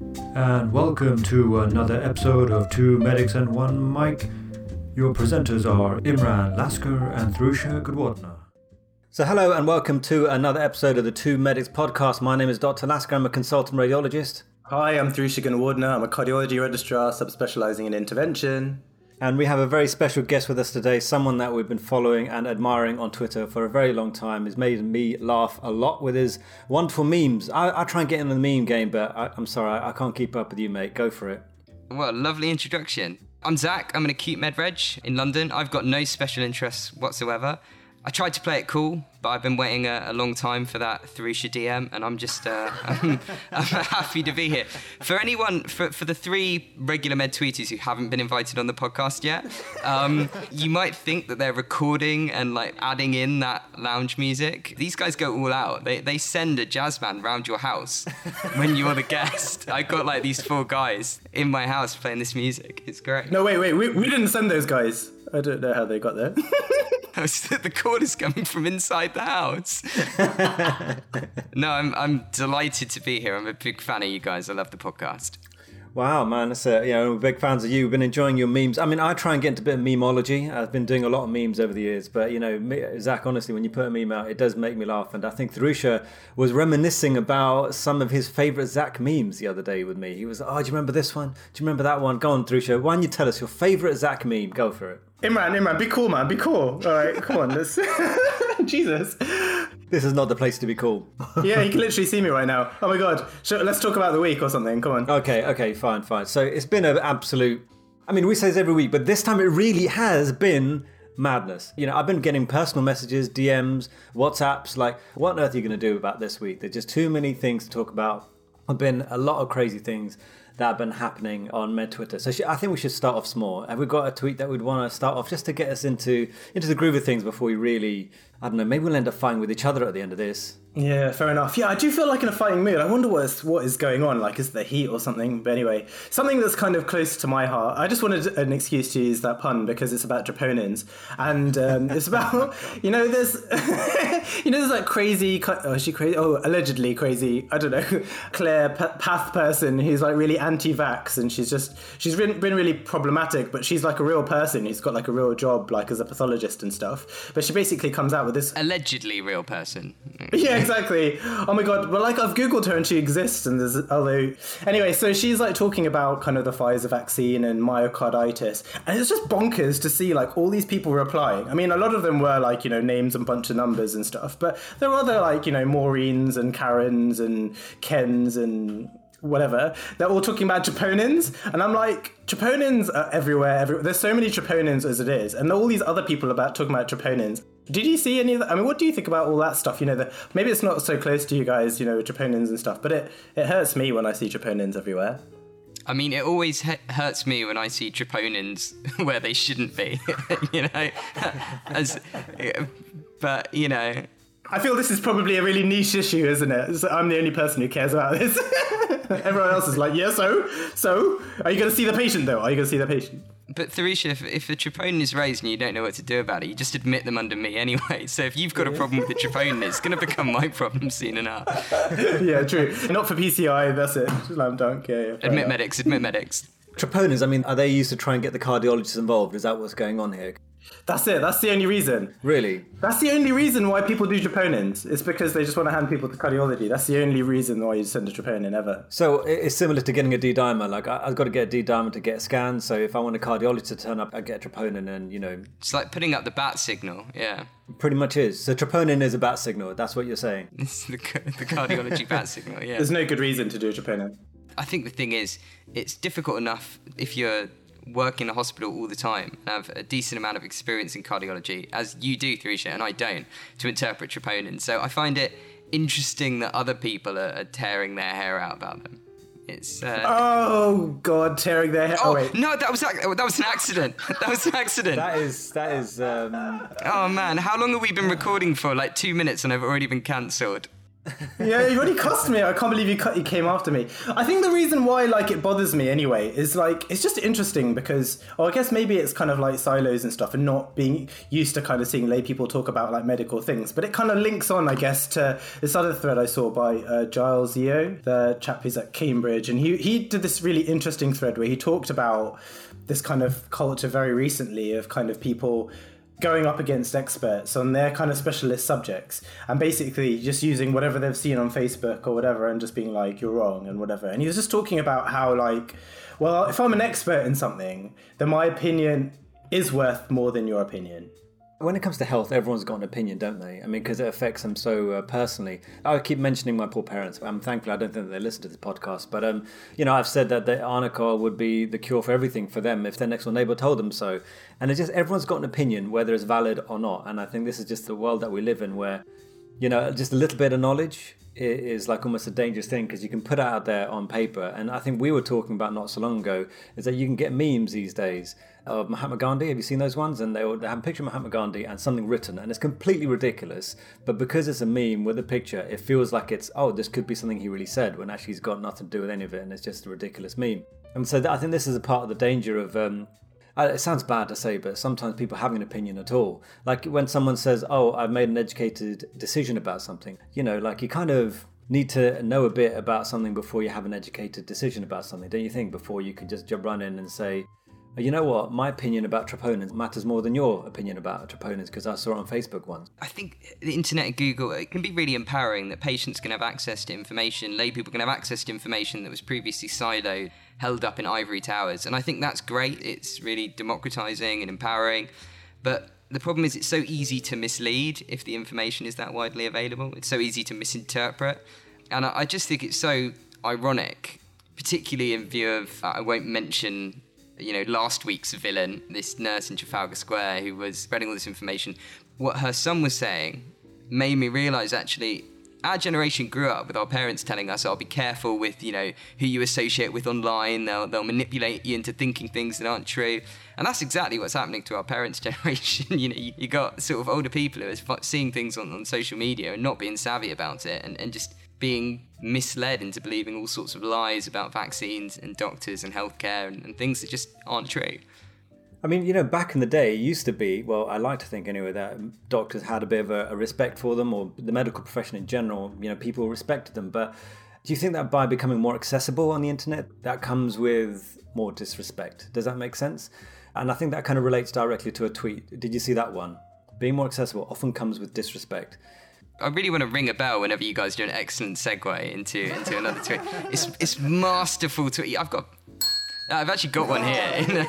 And welcome to another episode of Two Medics and One Mic. Your presenters are Imran Lasker and Thrusha Goodwardner. So, hello and welcome to another episode of the Two Medics podcast. My name is Dr. Lasker. I'm a consultant radiologist. Hi, I'm Thrusha Wardner. I'm a cardiology registrar subspecializing in intervention. And we have a very special guest with us today, someone that we've been following and admiring on Twitter for a very long time. He's made me laugh a lot with his wonderful memes. I, I try and get in the meme game, but I, am sorry, I, I can't keep up with you, mate. Go for it. Well, lovely introduction. I'm Zach. I'm an acute med reg in London. I've got no special interests whatsoever. I tried to play it cool, but I've been waiting a, a long time for that Thrusha DM, and I'm just uh, I'm, I'm, happy to be here. For anyone, for, for the three regular med tweeters who haven't been invited on the podcast yet, um, you might think that they're recording and like adding in that lounge music. These guys go all out. They, they send a jazz band round your house when you're the guest. I got like these four guys in my house playing this music. It's great. No, wait, wait, we, we didn't send those guys. I don't know how they got there. the call is coming from inside the house. no, I'm I'm delighted to be here. I'm a big fan of you guys. I love the podcast. Wow, man, that's a, you know, we're big fans of you. We've been enjoying your memes. I mean, I try and get into a bit of memology. I've been doing a lot of memes over the years, but you know, Zach, honestly, when you put a meme out, it does make me laugh. And I think Thrusha was reminiscing about some of his favorite Zach memes the other day with me. He was, oh, do you remember this one? Do you remember that one? Go on, Thrusha. Why don't you tell us your favorite Zach meme? Go for it. Imran, Imran, be cool, man. Be cool. All right, come on. Let's... Jesus. This is not the place to be cool. yeah, you can literally see me right now. Oh my god. So let's talk about the week or something. Come on. Okay, okay, fine, fine. So it's been an absolute. I mean, we say this every week, but this time it really has been madness. You know, I've been getting personal messages, DMs, WhatsApps, like, what on earth are you going to do about this week? There's just too many things to talk about. There have been a lot of crazy things that have been happening on Med Twitter. So I think we should start off small. Have we got a tweet that we'd want to start off just to get us into into the groove of things before we really I don't know, maybe we'll end up fighting with each other at the end of this. Yeah, fair enough. Yeah, I do feel like in a fighting mood. I wonder what is, what is going on. Like, is the heat or something? But anyway, something that's kind of close to my heart. I just wanted an excuse to use that pun because it's about troponins, and um, it's about you know there's you know there's like crazy. Oh, she crazy? Oh, allegedly crazy. I don't know. Claire Path person who's like really anti-vax, and she's just she's been been really problematic. But she's like a real person who's got like a real job, like as a pathologist and stuff. But she basically comes out with this allegedly real person. Yeah exactly. Oh my god. Well, like I've googled her and she exists, and there's although anyway, so she's like talking about kind of the Pfizer vaccine and myocarditis, and it's just bonkers to see like all these people replying. I mean, a lot of them were like you know names and bunch of numbers and stuff, but there were other like you know Maureen's and Karen's and Ken's and whatever, they're all talking about troponins, and I'm like, troponins are everywhere. There's so many troponins as it is, and all these other people about talking about troponins. Did you see any of that? I mean, what do you think about all that stuff? You know, the, maybe it's not so close to you guys, you know, troponins and stuff, but it, it hurts me when I see troponins everywhere. I mean, it always hurts me when I see troponins where they shouldn't be, you know. As, but you know, I feel this is probably a really niche issue, isn't it? So I'm the only person who cares about this. Everyone else is like, yeah, so, so, are you going to see the patient though? Are you going to see the patient? But Thrusha, if, if the troponin is raised and you don't know what to do about it, you just admit them under me anyway. So if you've got a problem with the troponin, it's going to become my problem soon enough. yeah, true. Not for PCI, that's it. Slam dunk. Yeah, yeah admit enough. medics, admit medics. Troponins, I mean, are they used to try and get the cardiologists involved? Is that what's going on here? That's it. That's the only reason. Really? That's the only reason why people do troponins. It's because they just want to hand people to cardiology. That's the only reason why you send a troponin ever. So it's similar to getting a D dimer. Like I've got to get a D dimer to get a scan. So if I want a cardiologist to turn up, I get a troponin, and you know, it's like putting up the bat signal. Yeah. Pretty much is. So troponin is a bat signal. That's what you're saying. It's the, the cardiology bat signal. Yeah. There's no good reason to do a troponin. I think the thing is, it's difficult enough if you're work in a hospital all the time and have a decent amount of experience in cardiology, as you do, Thrusha, and I don't, to interpret troponin. So I find it interesting that other people are, are tearing their hair out about them. It's uh, oh god, tearing their hair. Oh, oh wait, no, that was that was an accident. That was an accident. that is that is. Um... Oh man, how long have we been recording for? Like two minutes, and I've already been cancelled. yeah, you really cussed me. I can't believe. You came after me. I think the reason why like it bothers me anyway is like it's just interesting because, or I guess maybe it's kind of like silos and stuff, and not being used to kind of seeing lay people talk about like medical things. But it kind of links on, I guess, to this other thread I saw by uh, Giles Yeo, the chap who's at Cambridge, and he he did this really interesting thread where he talked about this kind of culture very recently of kind of people going up against experts on their kind of specialist subjects and basically just using whatever they've seen on Facebook or whatever and just being like, you're wrong and whatever. And he was just talking about how, like, well, if I'm an expert in something, then my opinion is worth more than your opinion. When it comes to health, everyone's got an opinion, don't they? I mean, because it affects them so uh, personally. I keep mentioning my poor parents. I'm thankful I don't think they listen to this podcast, but um, you know, I've said that the Arnica would be the cure for everything for them if their next door neighbor told them so. And it's just everyone's got an opinion, whether it's valid or not. And I think this is just the world that we live in, where you know, just a little bit of knowledge is like almost a dangerous thing because you can put it out there on paper. And I think we were talking about not so long ago is that you can get memes these days of Mahatma Gandhi. Have you seen those ones? And they, they have a picture of Mahatma Gandhi and something written, and it's completely ridiculous. But because it's a meme with a picture, it feels like it's oh, this could be something he really said when actually he's got nothing to do with any of it, and it's just a ridiculous meme. And so I think this is a part of the danger of um, it sounds bad to say, but sometimes people having an opinion at all. Like when someone says, "Oh, I've made an educated decision about something," you know, like you kind of need to know a bit about something before you have an educated decision about something, don't you think? Before you can just jump run in and say, you know what? My opinion about troponins matters more than your opinion about troponins because I saw it on Facebook once. I think the internet and Google it can be really empowering that patients can have access to information, lay people can have access to information that was previously siloed, held up in ivory towers. And I think that's great. It's really democratizing and empowering. But the problem is it's so easy to mislead if the information is that widely available. It's so easy to misinterpret. And I just think it's so ironic, particularly in view of, I won't mention you know, last week's villain, this nurse in Trafalgar Square who was spreading all this information, what her son was saying made me realize actually our generation grew up with our parents telling us, "I'll oh, be careful with you know who you associate with online. They'll they'll manipulate you into thinking things that aren't true." And that's exactly what's happening to our parents' generation. you know, you, you, got sort of older people who are seeing things on, on social media and not being savvy about it, and, and just being misled into believing all sorts of lies about vaccines and doctors and healthcare and, and things that just aren't true. I mean, you know, back in the day, it used to be, well, I like to think anyway, that doctors had a bit of a, a, respect for them, or the medical profession in general, you know, people respected them. But do you think that by becoming more accessible on the internet, that comes with more disrespect? Does that make sense? And I think that kind of relates directly to a tweet. Did you see that one? Being more accessible often comes with disrespect. I really want to ring a bell whenever you guys do an excellent segue into into another tweet. It's it's masterful tweet. I've got. I've actually got one here.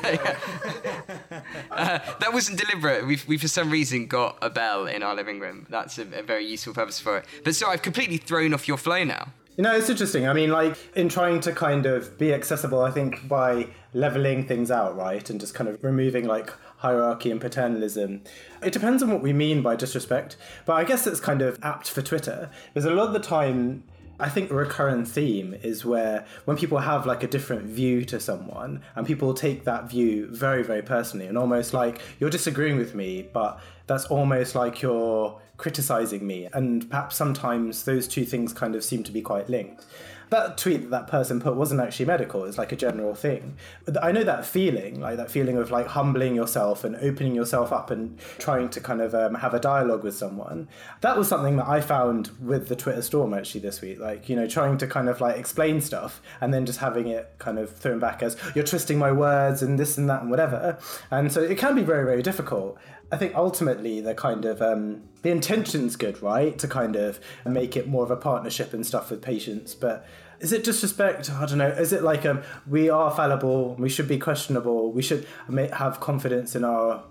uh, that wasn't deliberate. We've, we, for some reason, got a bell in our living room. That's a, a very useful purpose for it. But so I've completely thrown off your flow now. You know, it's interesting. I mean, like, in trying to kind of be accessible, I think by leveling things out, right, and just kind of removing, like, hierarchy and paternalism. It depends on what we mean by disrespect, but I guess it's kind of apt for Twitter because a lot of the time I think a recurrent theme is where when people have like a different view to someone and people take that view very, very personally and almost like you're disagreeing with me, but that's almost like you're criticizing me. And perhaps sometimes those two things kind of seem to be quite linked that tweet that that person put wasn't actually medical. It's like a general thing. I know that feeling, like that feeling of like humbling yourself and opening yourself up and trying to kind of um, have a dialogue with someone. That was something that I found with the Twitter storm actually this week. Like you know, trying to kind of like explain stuff and then just having it kind of thrown back as you're twisting my words and this and that and whatever. And so it can be very very difficult. I think ultimately the kind of um, the intention's good, right? To kind of make it more of a partnership and stuff with patients, but is it disrespect? I don't know. Is it like um, we are fallible? We should be questionable. We should have confidence in our,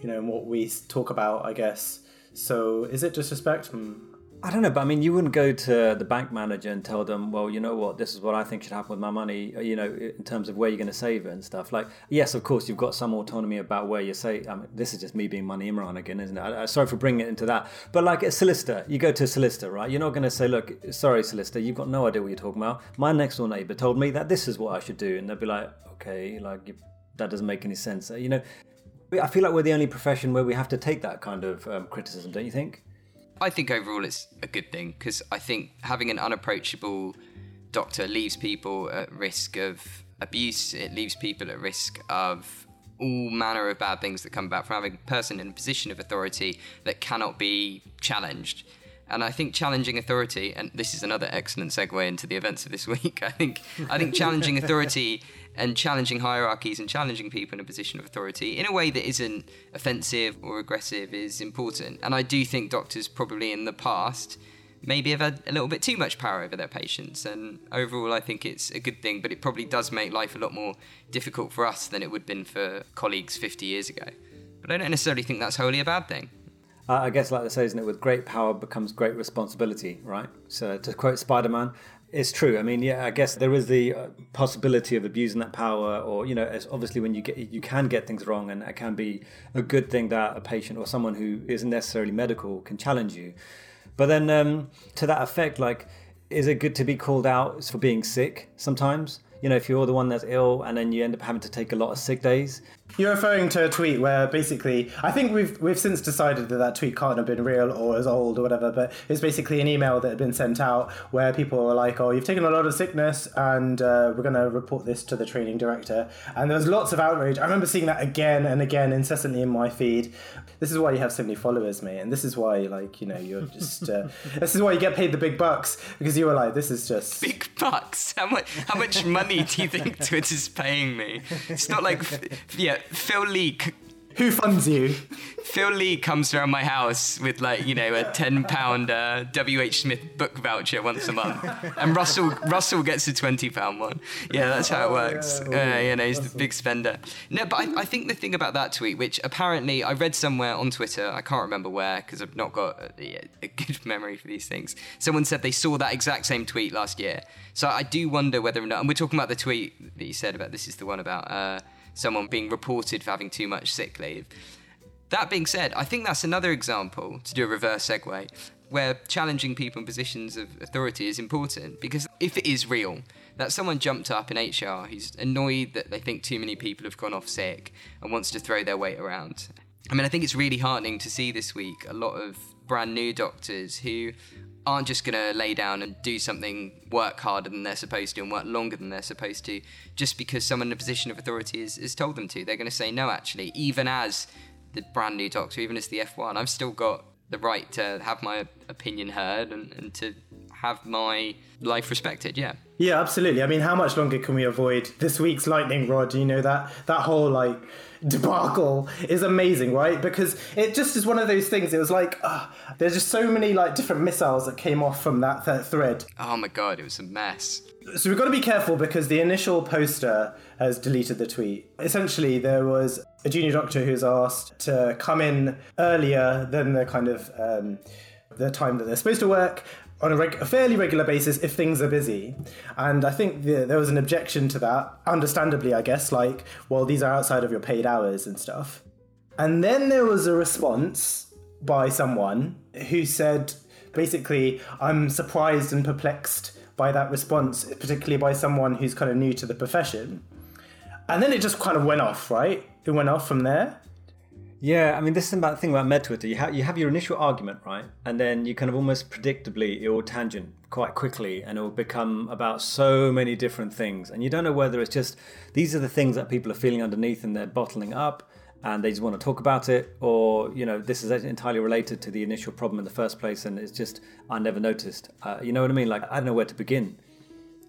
you know, in what we talk about. I guess. So is it disrespect? Hmm. I don't know, but I mean, you wouldn't go to the bank manager and tell them, well, you know what, this is what I think should happen with my money, uh, you know, in terms of where you're going to save it and stuff. Like, yes, of course, you've got some autonomy about where you say, I mean, this is just me being Money Imran again, isn't it? I, sorry for bringing it into that. But like a solicitor, you go to a solicitor, right? You're not going to say, look, sorry, solicitor, you've got no idea what you're talking about. My next door neighbor told me that this is what I should do. And they'll be like, okay, like, that doesn't make any sense. You know, I feel like we're the only profession where we have to take that kind of um, criticism, don't you think? I think overall it's a good thing because I think having an unapproachable doctor leaves people at risk of abuse. It leaves people at risk of all manner of bad things that come about from having a person in a position of authority that cannot be challenged. And I think challenging authority, and this is another excellent segue into the events of this week. I think I think challenging authority and challenging hierarchies and challenging people in a position of authority in a way that isn't offensive or aggressive is important. And I do think doctors probably in the past maybe have had a little bit too much power over their patients. And overall, I think it's a good thing, but it probably does make life a lot more difficult for us than it would have been for colleagues 50 years ago. But I don't necessarily think that's wholly a bad thing. Uh, I guess, like they say, isn't it? With great power becomes great responsibility, right? So, to quote Spider Man, it's true. I mean, yeah, I guess there is the uh, possibility of abusing that power, or you know, obviously when you get you can get things wrong, and it can be a good thing that a patient or someone who isn't necessarily medical can challenge you. But then, um, to that effect, like, is it good to be called out for being sick sometimes? You know, if you're the one that's ill and then you end up having to take a lot of sick days, you're referring to a tweet where basically, I think we've we've since decided that that tweet can't have been real or is old or whatever. But it's basically an email that had been sent out where people were like, "Oh, you've taken a lot of sickness, and uh, we're going to report this to the training director." And there was lots of outrage. I remember seeing that again and again incessantly in my feed. This is why you have so many followers, mate, and this is why, like, you know, you're just. Uh, this is why you get paid the big bucks because you were like, "This is just big bucks." How much? How much money do you think Twitter's paying me? It's not like, yeah Phil Lee. Who funds you? Phil Lee comes around my house with like you know a ten pound uh, W H Smith book voucher once a month, and Russell Russell gets a twenty pound one. Yeah, that's how it works. Uh, you know, he's the big spender. No, but I, I, think the thing about that tweet, which apparently I read somewhere on Twitter, I can't remember where because I've not got a, a good memory for these things. Someone said they saw that exact same tweet last year. So I do wonder whether or not. And we're talking about the tweet that you said about this is the one about. Uh, someone being reported for having too much sick leave. That being said, I think that's another example, to do a reverse segue, where challenging people in positions of authority is important. Because if it is real, that someone jumped up in HR who's annoyed that they think too many people have gone off sick and wants to throw their weight around. I mean, I think it's really heartening to see this week a lot of brand new doctors who aren't just going to lay down and do something, work harder than they're supposed to and work longer than they're supposed to, just because someone in a position of authority has, has told them to. They're going to say no, actually, even as the brand new doctor, even as the F1, I've still got the right to have my opinion heard and, and to have my life respected. Yeah. Yeah, absolutely. I mean, how much longer can we avoid this week's lightning rod? You know that that whole like debacle is amazing, right? Because it just is one of those things. It was like uh, there's just so many like different missiles that came off from that th- thread. Oh my god, it was a mess. So we've got to be careful because the initial poster has deleted the tweet. Essentially, there was a junior doctor who's asked to come in earlier than the kind of um, the time that they're supposed to work on a, reg- a, fairly regular basis if things are busy. And I think the, there was an objection to that, understandably, I guess, like, well, these are outside of your paid hours and stuff. And then there was a response by someone who said, basically, I'm surprised and perplexed by that response, particularly by someone who's kind of new to the profession. And then it just kind of went off, right? It went off from there. Yeah, I mean, this is about the thing about med Twitter. You have you have your initial argument, right, and then you kind of almost predictably it will tangent quite quickly, and it will become about so many different things, and you don't know whether it's just these are the things that people are feeling underneath and they're bottling up, and they just want to talk about it, or you know, this is entirely related to the initial problem in the first place, and it's just I never noticed. Uh, you know what I mean? Like I don't know where to begin.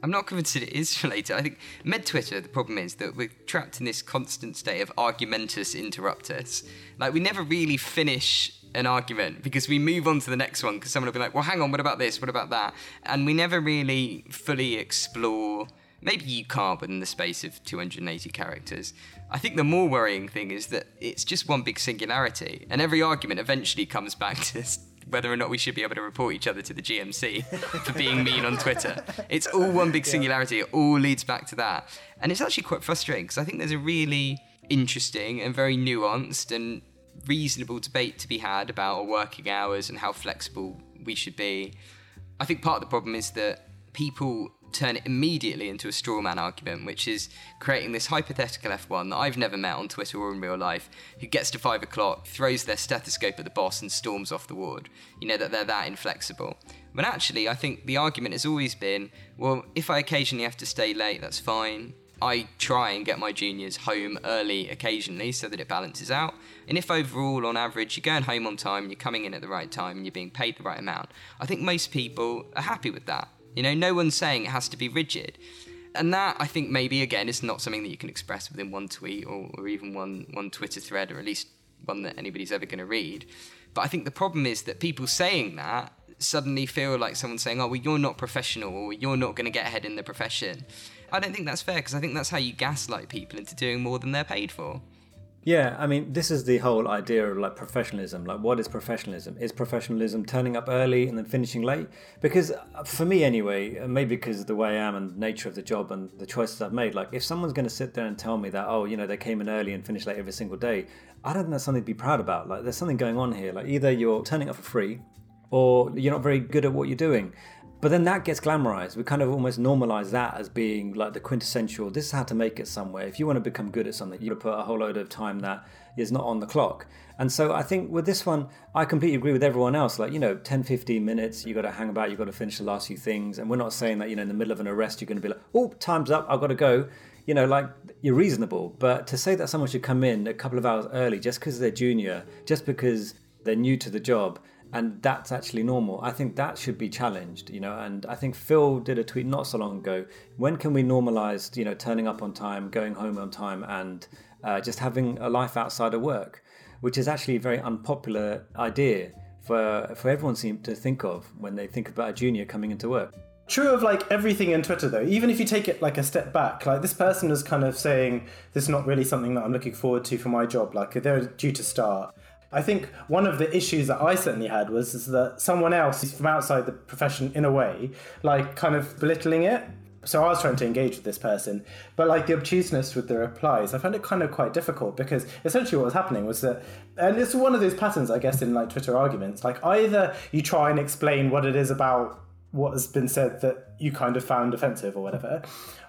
I'm not convinced that it is related. I think med Twitter, the problem is that we're trapped in this constant state of argumentus interruptus. Like, we never really finish an argument because we move on to the next one because someone will be like, well, hang on, what about this? What about that? And we never really fully explore. Maybe you can't within the space of 280 characters. I think the more worrying thing is that it's just one big singularity, and every argument eventually comes back to whether or not we should be able to report each other to the GMC for being mean on Twitter. It's all one big singularity. It all leads back to that. And it's actually quite frustrating because I think there's a really interesting and very nuanced and reasonable debate to be had about working hours and how flexible we should be. I think part of the problem is that people turn it immediately into a straw man argument, which is creating this hypothetical F1 that I've never met on Twitter or in real life, who gets to five o'clock, throws their stethoscope at the boss, and storms off the ward. You know, that they're that inflexible. But actually, I think the argument has always been well, if I occasionally have to stay late, that's fine. I try and get my juniors home early occasionally so that it balances out. And if overall, on average, you're going home on time, you're coming in at the right time, and you're being paid the right amount, I think most people are happy with that. You know, no one's saying it has to be rigid. And that, I think, maybe again, is not something that you can express within one tweet or, or even one, one Twitter thread, or at least one that anybody's ever going to read. But I think the problem is that people saying that suddenly feel like someone's saying, oh, well, you're not professional or you're not going to get ahead in the profession. I don't think that's fair because I think that's how you gaslight people into doing more than they're paid for. Yeah, I mean, this is the whole idea of like professionalism. Like, what is professionalism? Is professionalism turning up early and then finishing late? Because uh, for me, anyway, uh, maybe because of the way I am and the nature of the job and the choices I've made, like, if someone's going to sit there and tell me that, oh, you know, they came in early and finished late every single day, I don't think that's something to be proud about. Like, there's something going on here. Like, either you're turning up for free or you're not very good at what you're doing. But then that gets glamorized. We kind of almost normalize that as being like the quintessential. This is how to make it somewhere. If you want to become good at something, you put a whole load of time that is not on the clock. And so I think with this one, I completely agree with everyone else. Like, you know, 10, 15 minutes, you got to hang about, you got to finish the last few things. And we're not saying that, you know, in the middle of an arrest, you're going to be like, oh, time's up, I've got to go. You know, like, you're reasonable. But to say that someone should come in a couple of hours early just because they're junior, just because they're new to the job, and that's actually normal. I think that should be challenged, you know. And I think Phil did a tweet not so long ago. When can we normalize, you know, turning up on time, going home on time, and uh, just having a life outside of work, which is actually a very unpopular idea for for everyone to think of when they think about a junior coming into work. True of like everything in Twitter though. Even if you take it like a step back, like this person is kind of saying this is not really something that I'm looking forward to for my job. Like they're due to start I think one of the issues that I certainly had was is that someone else from outside the profession, in a way, like kind of belittling it. So I was trying to engage with this person, but like the obtuseness with the replies, I found it kind of quite difficult because essentially what was happening was that, and it's one of those patterns, I guess, in like Twitter arguments. Like either you try and explain what it is about what has been said that you kind of found offensive or whatever,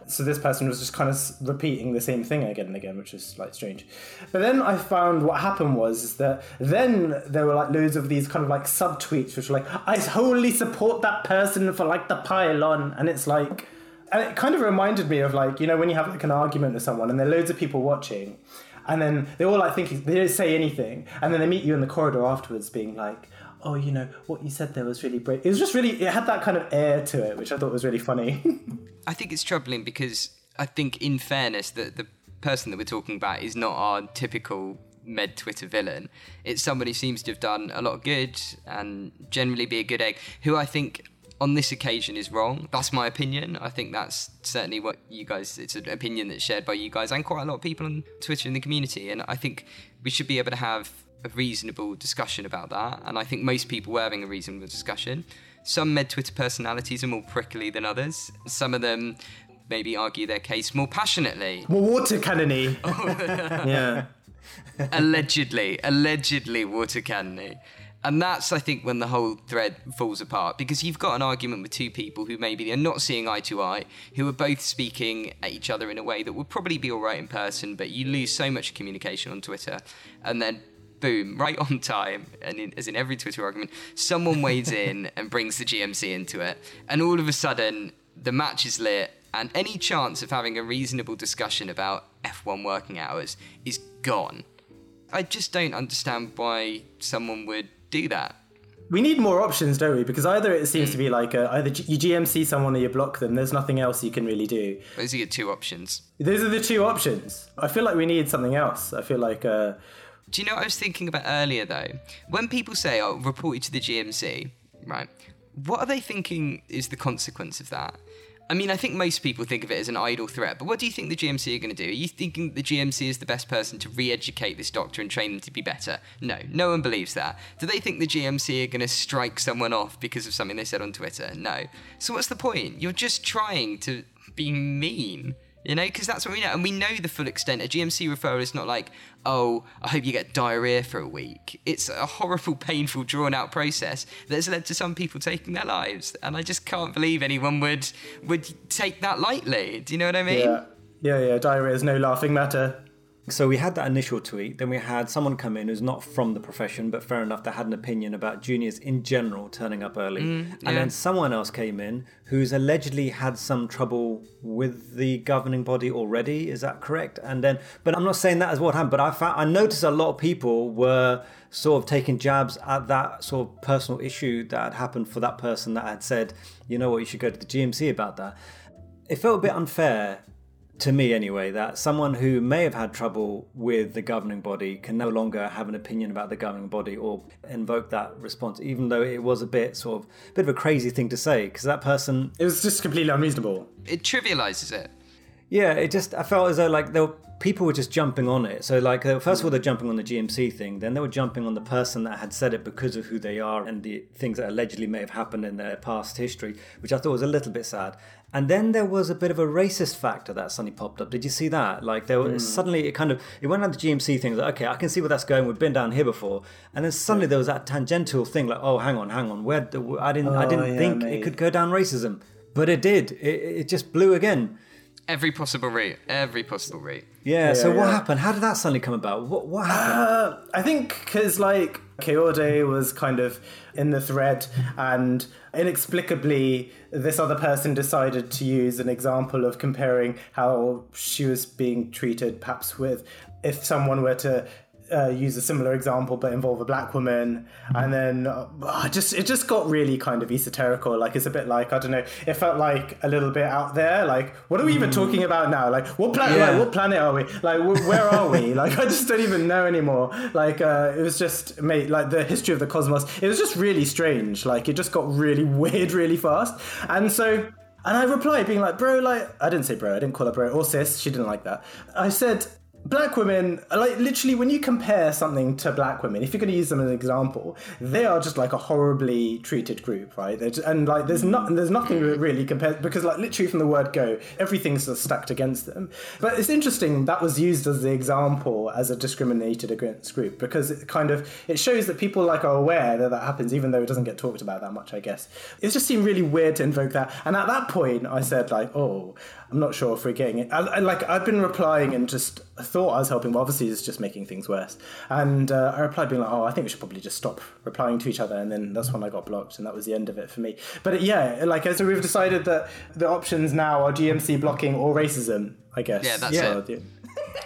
so this person was just kind of repeating the same thing again and again, which is like strange. But then I found what happened was that then there were like loads of these kind of like subtweets, which were like, I wholly support that person for like the pylon. And it's like, and it kind of reminded me of like, you know, when you have like an argument with someone and there are loads of people watching and then they're all like thinking, they don't say anything. And then they meet you in the corridor afterwards being like, oh, you know, what you said there was really brave. It was just really, it had that kind of air to it, which I thought was really funny. I think it's troubling because I think, in fairness, that the person that we're talking about is not our typical med Twitter villain. It's somebody who seems to have done a lot of good and generally be a good egg, who I think on this occasion is wrong. That's my opinion. I think that's certainly what you guys, it's an opinion that's shared by you guys and quite a lot of people on Twitter in the community. And I think we should be able to have a reasonable discussion about that. And I think most people were having a reasonable discussion. Some med Twitter personalities are more prickly than others. Some of them maybe argue their case more passionately. More water cannony. yeah. allegedly, allegedly water cannony. And that's, I think, when the whole thread falls apart because you've got an argument with two people who maybe are not seeing eye to eye, who are both speaking at each other in a way that would probably be all right in person, but you lose so much communication on Twitter. And then boom, right on time, and in, as in every Twitter argument, someone wades in and brings the GMC into it, and all of a sudden the match is lit, and any chance of having a reasonable discussion about F1 working hours is gone. I just don't understand why someone would do that. We need more options, don't we? Because either it seems to be like a, either you GMC someone or you block them. There's nothing else you can really do. Those are your two options. Those are the two options. I feel like we need something else. I feel like uh, do you know what I was thinking about earlier though? When people say, "Oh, report you to the GMC," right? What are they thinking is the consequence of that? I mean, I think most people think of it as an idle threat, but what do you think the GMC are going to do? Are you thinking the GMC is the best person to re educate this doctor and train them to be better? No, no one believes that. Do they think the GMC are going to strike someone off because of something they said on Twitter? No. So what's the point? You're just trying to be mean. You know, because that's what we know. And we know the full extent. A GMC referral is not like, oh, I hope you get diarrhea for a week. It's a horrible, painful, drawn out process that has led to some people taking their lives. And I just can't believe anyone would would take that lightly. Do you know what I mean? Yeah, yeah, yeah. Diarrhea is no laughing matter. So we had that initial tweet, then we had someone come in who's not from the profession, but fair enough, that had an opinion about juniors in general turning up early. Mm, yeah. And then someone else came in who's allegedly had some trouble with the governing body already. Is that correct? And then, but I'm not saying that as what happened. But I found I noticed a lot of people were sort of taking jabs at that sort of personal issue that had happened for that person that had said, you know what, you should go to the GMC about that. It felt a bit unfair to me anyway, that someone who may have had trouble with the governing body can no longer have an opinion about the governing body or invoke that response, even though it was a bit sort of a bit of a crazy thing to say, because that person, It was just completely unreasonable. It trivializes it. yeah, it just I felt as though like there were people were just jumping on it. So like uh, first of all they're jumping on the GMC thing, then they were jumping on the person that had said it because of who they are and the things that allegedly may have happened in their past history, which I thought was a little bit sad. And then there was a bit of a racist factor that suddenly popped up. Did you see that? Like there was hmm. suddenly it kind of it went on the GMC thing. Like, okay, I can see where that's going. We've been down here before, and then suddenly there was that tangential thing. Like, oh, hang on, hang on. Where I didn't I Oh, didn't yeah, think it could go down racism, but it did. It, it just blew again. Every possible route. Every possible route. Yeah, so Yeah, what happened? How did that suddenly come about? What what happened? Uh, I think because like Keorde was kind of in the thread, and inexplicably, this other person decided to use an example of comparing how she was being treated, perhaps with if someone were to. Uh, use a similar example, but involve a black woman, and then uh, just it just got really kind of esoterical. Like it's a bit like I don't know. It felt like a little bit out there. Like what are we even talking about now? Like what planet? Yeah. Like, what planet are we? Like wh- where are we? Like I just don't even know anymore. Like uh, it was just mate, like the history of the cosmos. It was just really strange. Like it just got really weird really fast. And so and I replied being like, bro, like I didn't say bro, I didn't call her bro or sis. She didn't like that. I said. Black women, like literally, when you compare something to black women, if you're going to use them as an example, they are just like a horribly treated group, right? Just, and like, there's not, there's nothing really compared because, like, literally from the word go, everything's just stacked against them. But it's interesting that was used as the example as a discriminated against group because it kind of it shows that people like are aware that that happens, even though it doesn't get talked about that much. I guess it just seemed really weird to invoke that. And at that point, I said like, oh, I'm not sure if we're getting it. And, and like I've been replying and just thought I was helping, but obviously it's just making things worse. And uh, I replied being like, oh, I think we should probably just stop replying to each other. And then that's when I got blocked, and that was the end of it for me. But yeah, like so we've decided that the options now are GMC blocking or racism. I guess. Yeah, that's So, it. yeah.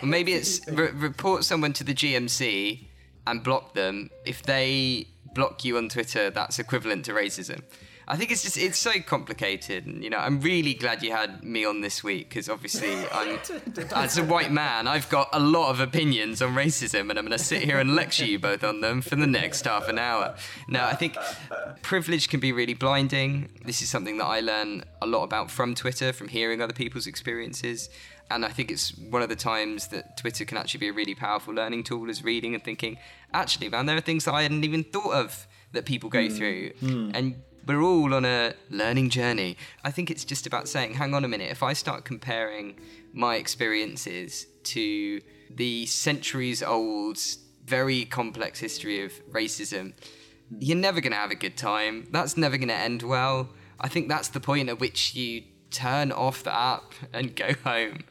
Or maybe it's re- report someone to the GMC and block them. If they block you on Twitter, that's equivalent to racism. I think it's just it's so complicated, and you know I'm really glad you had me on this week because obviously I'm as a white man I've got a lot of opinions on racism, and I'm going to sit here and lecture you both on them for the next half an hour. Now I think privilege can be really blinding. This is something that I learn a lot about from Twitter, from hearing other people's experiences. And I think it's one of the times that Twitter can actually be a really powerful learning tool is reading and thinking, actually, man, there are things that I hadn't even thought of that people go through. And we're all on a learning journey. I think it's just about saying, hang on a minute, if I start comparing my experiences to the centuries old, very complex history of racism, you're never going to have a good time. That's never going to end well. I think that's the point at which you turn off the app and go home,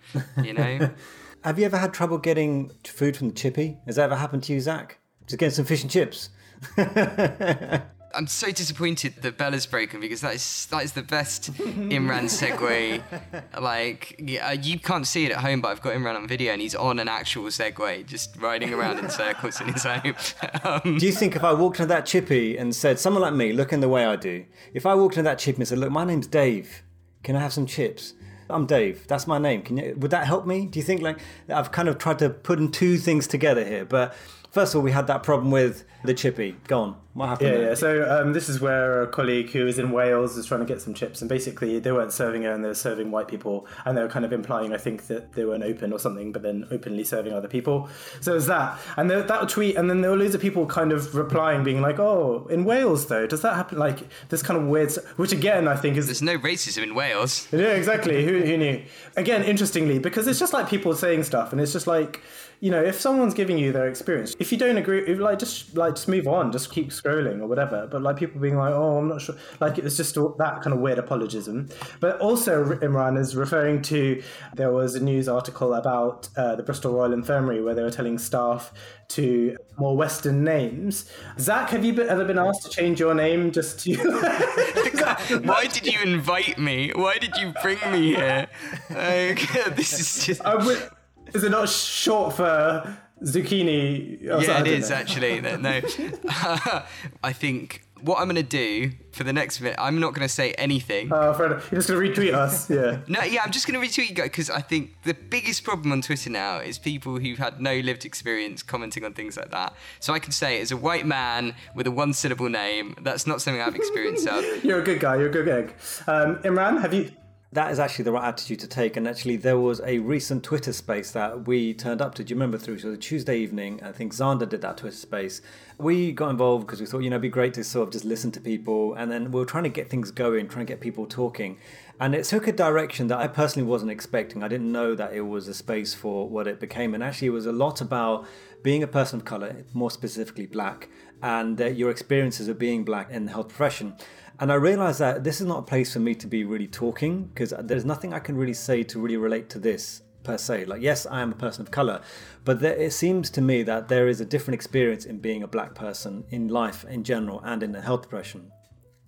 you know? Have you ever had trouble getting food from the chippy? Has that ever happened to you, Zach? Just getting some fish and chips. I'm so disappointed that Bella's broken because that is that is the best Imran segue. Like, yeah, you can't see it at home, but I've got Imran on video and he's on an actual Segway, just riding around in circles in his home. Um, Do you think if I walked into that chippy and said, someone like me, looking the way I do, if I walked into that chippy and said, look, my name's Dave, can I have some chips? I'm Dave. That's my name. Can you? Would that help me? Do you think like I've kind of tried to put in two things together here? But first of all, we had that problem with the chippy. Go on. What happened? Yeah, there? yeah. So um, this is where a colleague who was in Wales was trying to get some chips, and basically they weren't serving her, and they were serving white people, and they were kind of implying, I think, that they weren't open or something, but then openly serving other people. So it was that, and there, that tweet, and then there were loads of people kind of replying, being like, "Oh, in Wales though, does that happen?" Like this kind of weird, which again I think is There's no racism in Wales. yeah, exactly. who, who knew? Again, interestingly, because it's just like people saying stuff, and it's just like, you know, if someone's giving you their experience, if you don't agree, if, like just like just move on, just keep scrolling or whatever. But like people being like, oh, I'm not sure, like it's just all- that kind of weird apologism. But also, Imran is referring to there was a news article about uh, the Bristol Royal Infirmary where they were telling staff to more Western names. Zach, have you been, ever been asked to change your name just to? Why did you invite me? Why did you bring me here? Like, this is just. I would- is it not short for zucchini? Yeah, it know. actually. No. I think what I'm gonna do for the next bit, I'm not gonna say anything. Uh, Fred, you're just gonna retweet us, yeah. No, yeah, I'm just going to retweet you guys because I think the biggest problem on Twitter now is people who've had no lived experience commenting on things like that. So I can say, as a white man with a one syllable name, that's not something I've experienced of. You're a good guy. You're a good egg. Um, Imran, have you? That is actually the right attitude to take. And actually, there was a recent Twitter space that we turned up to. Do you remember through? So, the Tuesday evening, I think Xander did that Twitter space. We got involved because we thought, you know, it'd be great to sort of just listen to people. And then we are trying to get things going, trying to get people talking. And it took a direction that I personally wasn't expecting. I didn't know that it was a space for what it became. And actually, it was a lot about being a person of color, more specifically black, and uh, your experiences of being black in the health profession. And I realized that this is not a place for me to be really talking because there's nothing I can really say to really relate to this per se. Like, yes, I am a person of color, but there, it seems to me that there is a different experience in being a black person in life in general and in the health profession.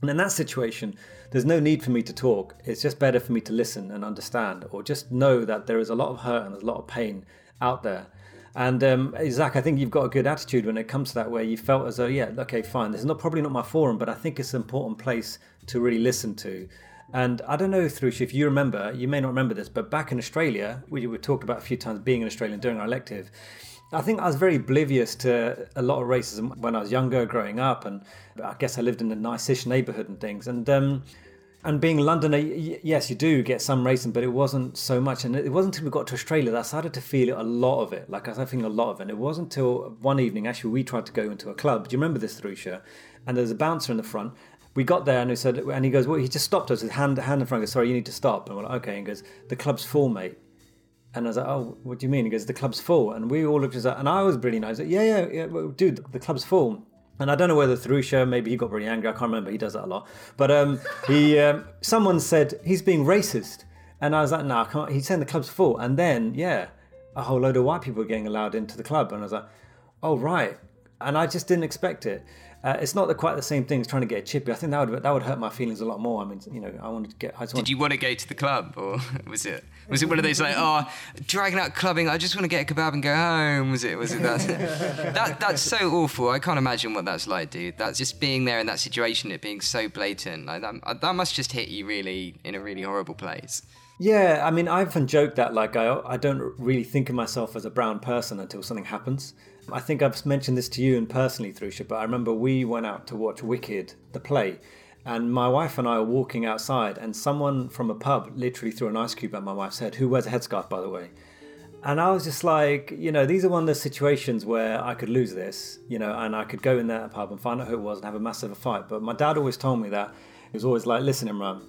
And in that situation, there's no need for me to talk. It's just better for me to listen and understand, or just know that there is a lot of hurt and there's a lot of pain out there. And um, Zach, I think you've got a good attitude when it comes to that, where you felt as though, yeah, okay, fine. This is not probably not my forum, but I think it's an important place to really listen to. And I don't know, Thrush, if you remember, you may not remember this, but back in Australia, we talked about a few times being in Australia during our elective. I think I was very oblivious to a lot of racism when I was younger, growing up, and I guess I lived in a nice-ish neighbourhood and things. And um, and being Londoner, uh, y- yes, you do get some racing, but it wasn't so much. And it wasn't until we got to Australia that I started to feel a lot of it. Like I started feeling a lot of it. And it wasn't until one evening, actually, we tried to go into a club. Do you remember this, Thrusha? And there's a bouncer in the front. We got there and he said, and he goes, well, he just stopped us with hand, hand in front. He goes, sorry, you need to stop. And we're like, okay. And goes, the club's full, mate. And I was like, oh, what do you mean? He goes, the club's full. And we all looked at that. And I was really nice. Like, yeah, yeah, yeah, dude, the club's full. And I don't know whether Thrusha, maybe he got really angry. I can't remember. He does that a lot. But um, he, um, someone said he's being racist. And I was like, no, nah, I can't. He's saying the club's full. And then, yeah, a whole load of white people were getting allowed into the club. And I was like, oh, right. And I just didn't expect it. Uh, it's not the, quite the same thing as trying to get a chippy. I think that would that would hurt my feelings a lot more. I mean, you know, I wanted to get. Wanted Did you want to go to the club, or was it was it one of those like, oh, dragging out clubbing? I just want to get a kebab and go home. Was it? Was it that? that that's so awful. I can't imagine what that's like, dude. That's just being there in that situation, it being so blatant. Like that, that must just hit you really in a really horrible place. Yeah, I mean, I often joke that like I I don't really think of myself as a brown person until something happens. I think I've mentioned this to you and personally, Thrusha, but I remember we went out to watch Wicked, the play, and my wife and I were walking outside, and someone from a pub literally threw an ice cube at my wife's head, who wears a headscarf, by the way. And I was just like, you know, these are one of those situations where I could lose this, you know, and I could go in that pub and find out who it was and have a massive fight. But my dad always told me that he was always like, listen, Imran,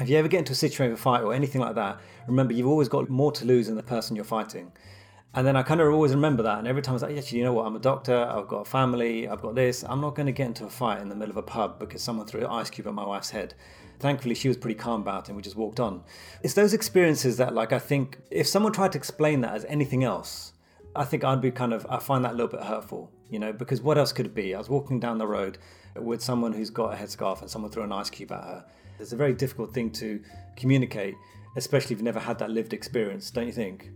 if you ever get into a situation of a fight or anything like that, remember you've always got more to lose than the person you're fighting. And then I kind of always remember that. And every time I was like, actually, you know what? I'm a doctor. I've got a family. I've got this. I'm not going to get into a fight in the middle of a pub because someone threw an ice cube at my wife's head. Thankfully, she was pretty calm about it and we just walked on. It's those experiences that, like, I think if someone tried to explain that as anything else, I think I'd be kind of, I find that a little bit hurtful, you know, because what else could it be? I was walking down the road with someone who's got a headscarf and someone threw an ice cube at her. It's a very difficult thing to communicate, especially if you've never had that lived experience, don't you think?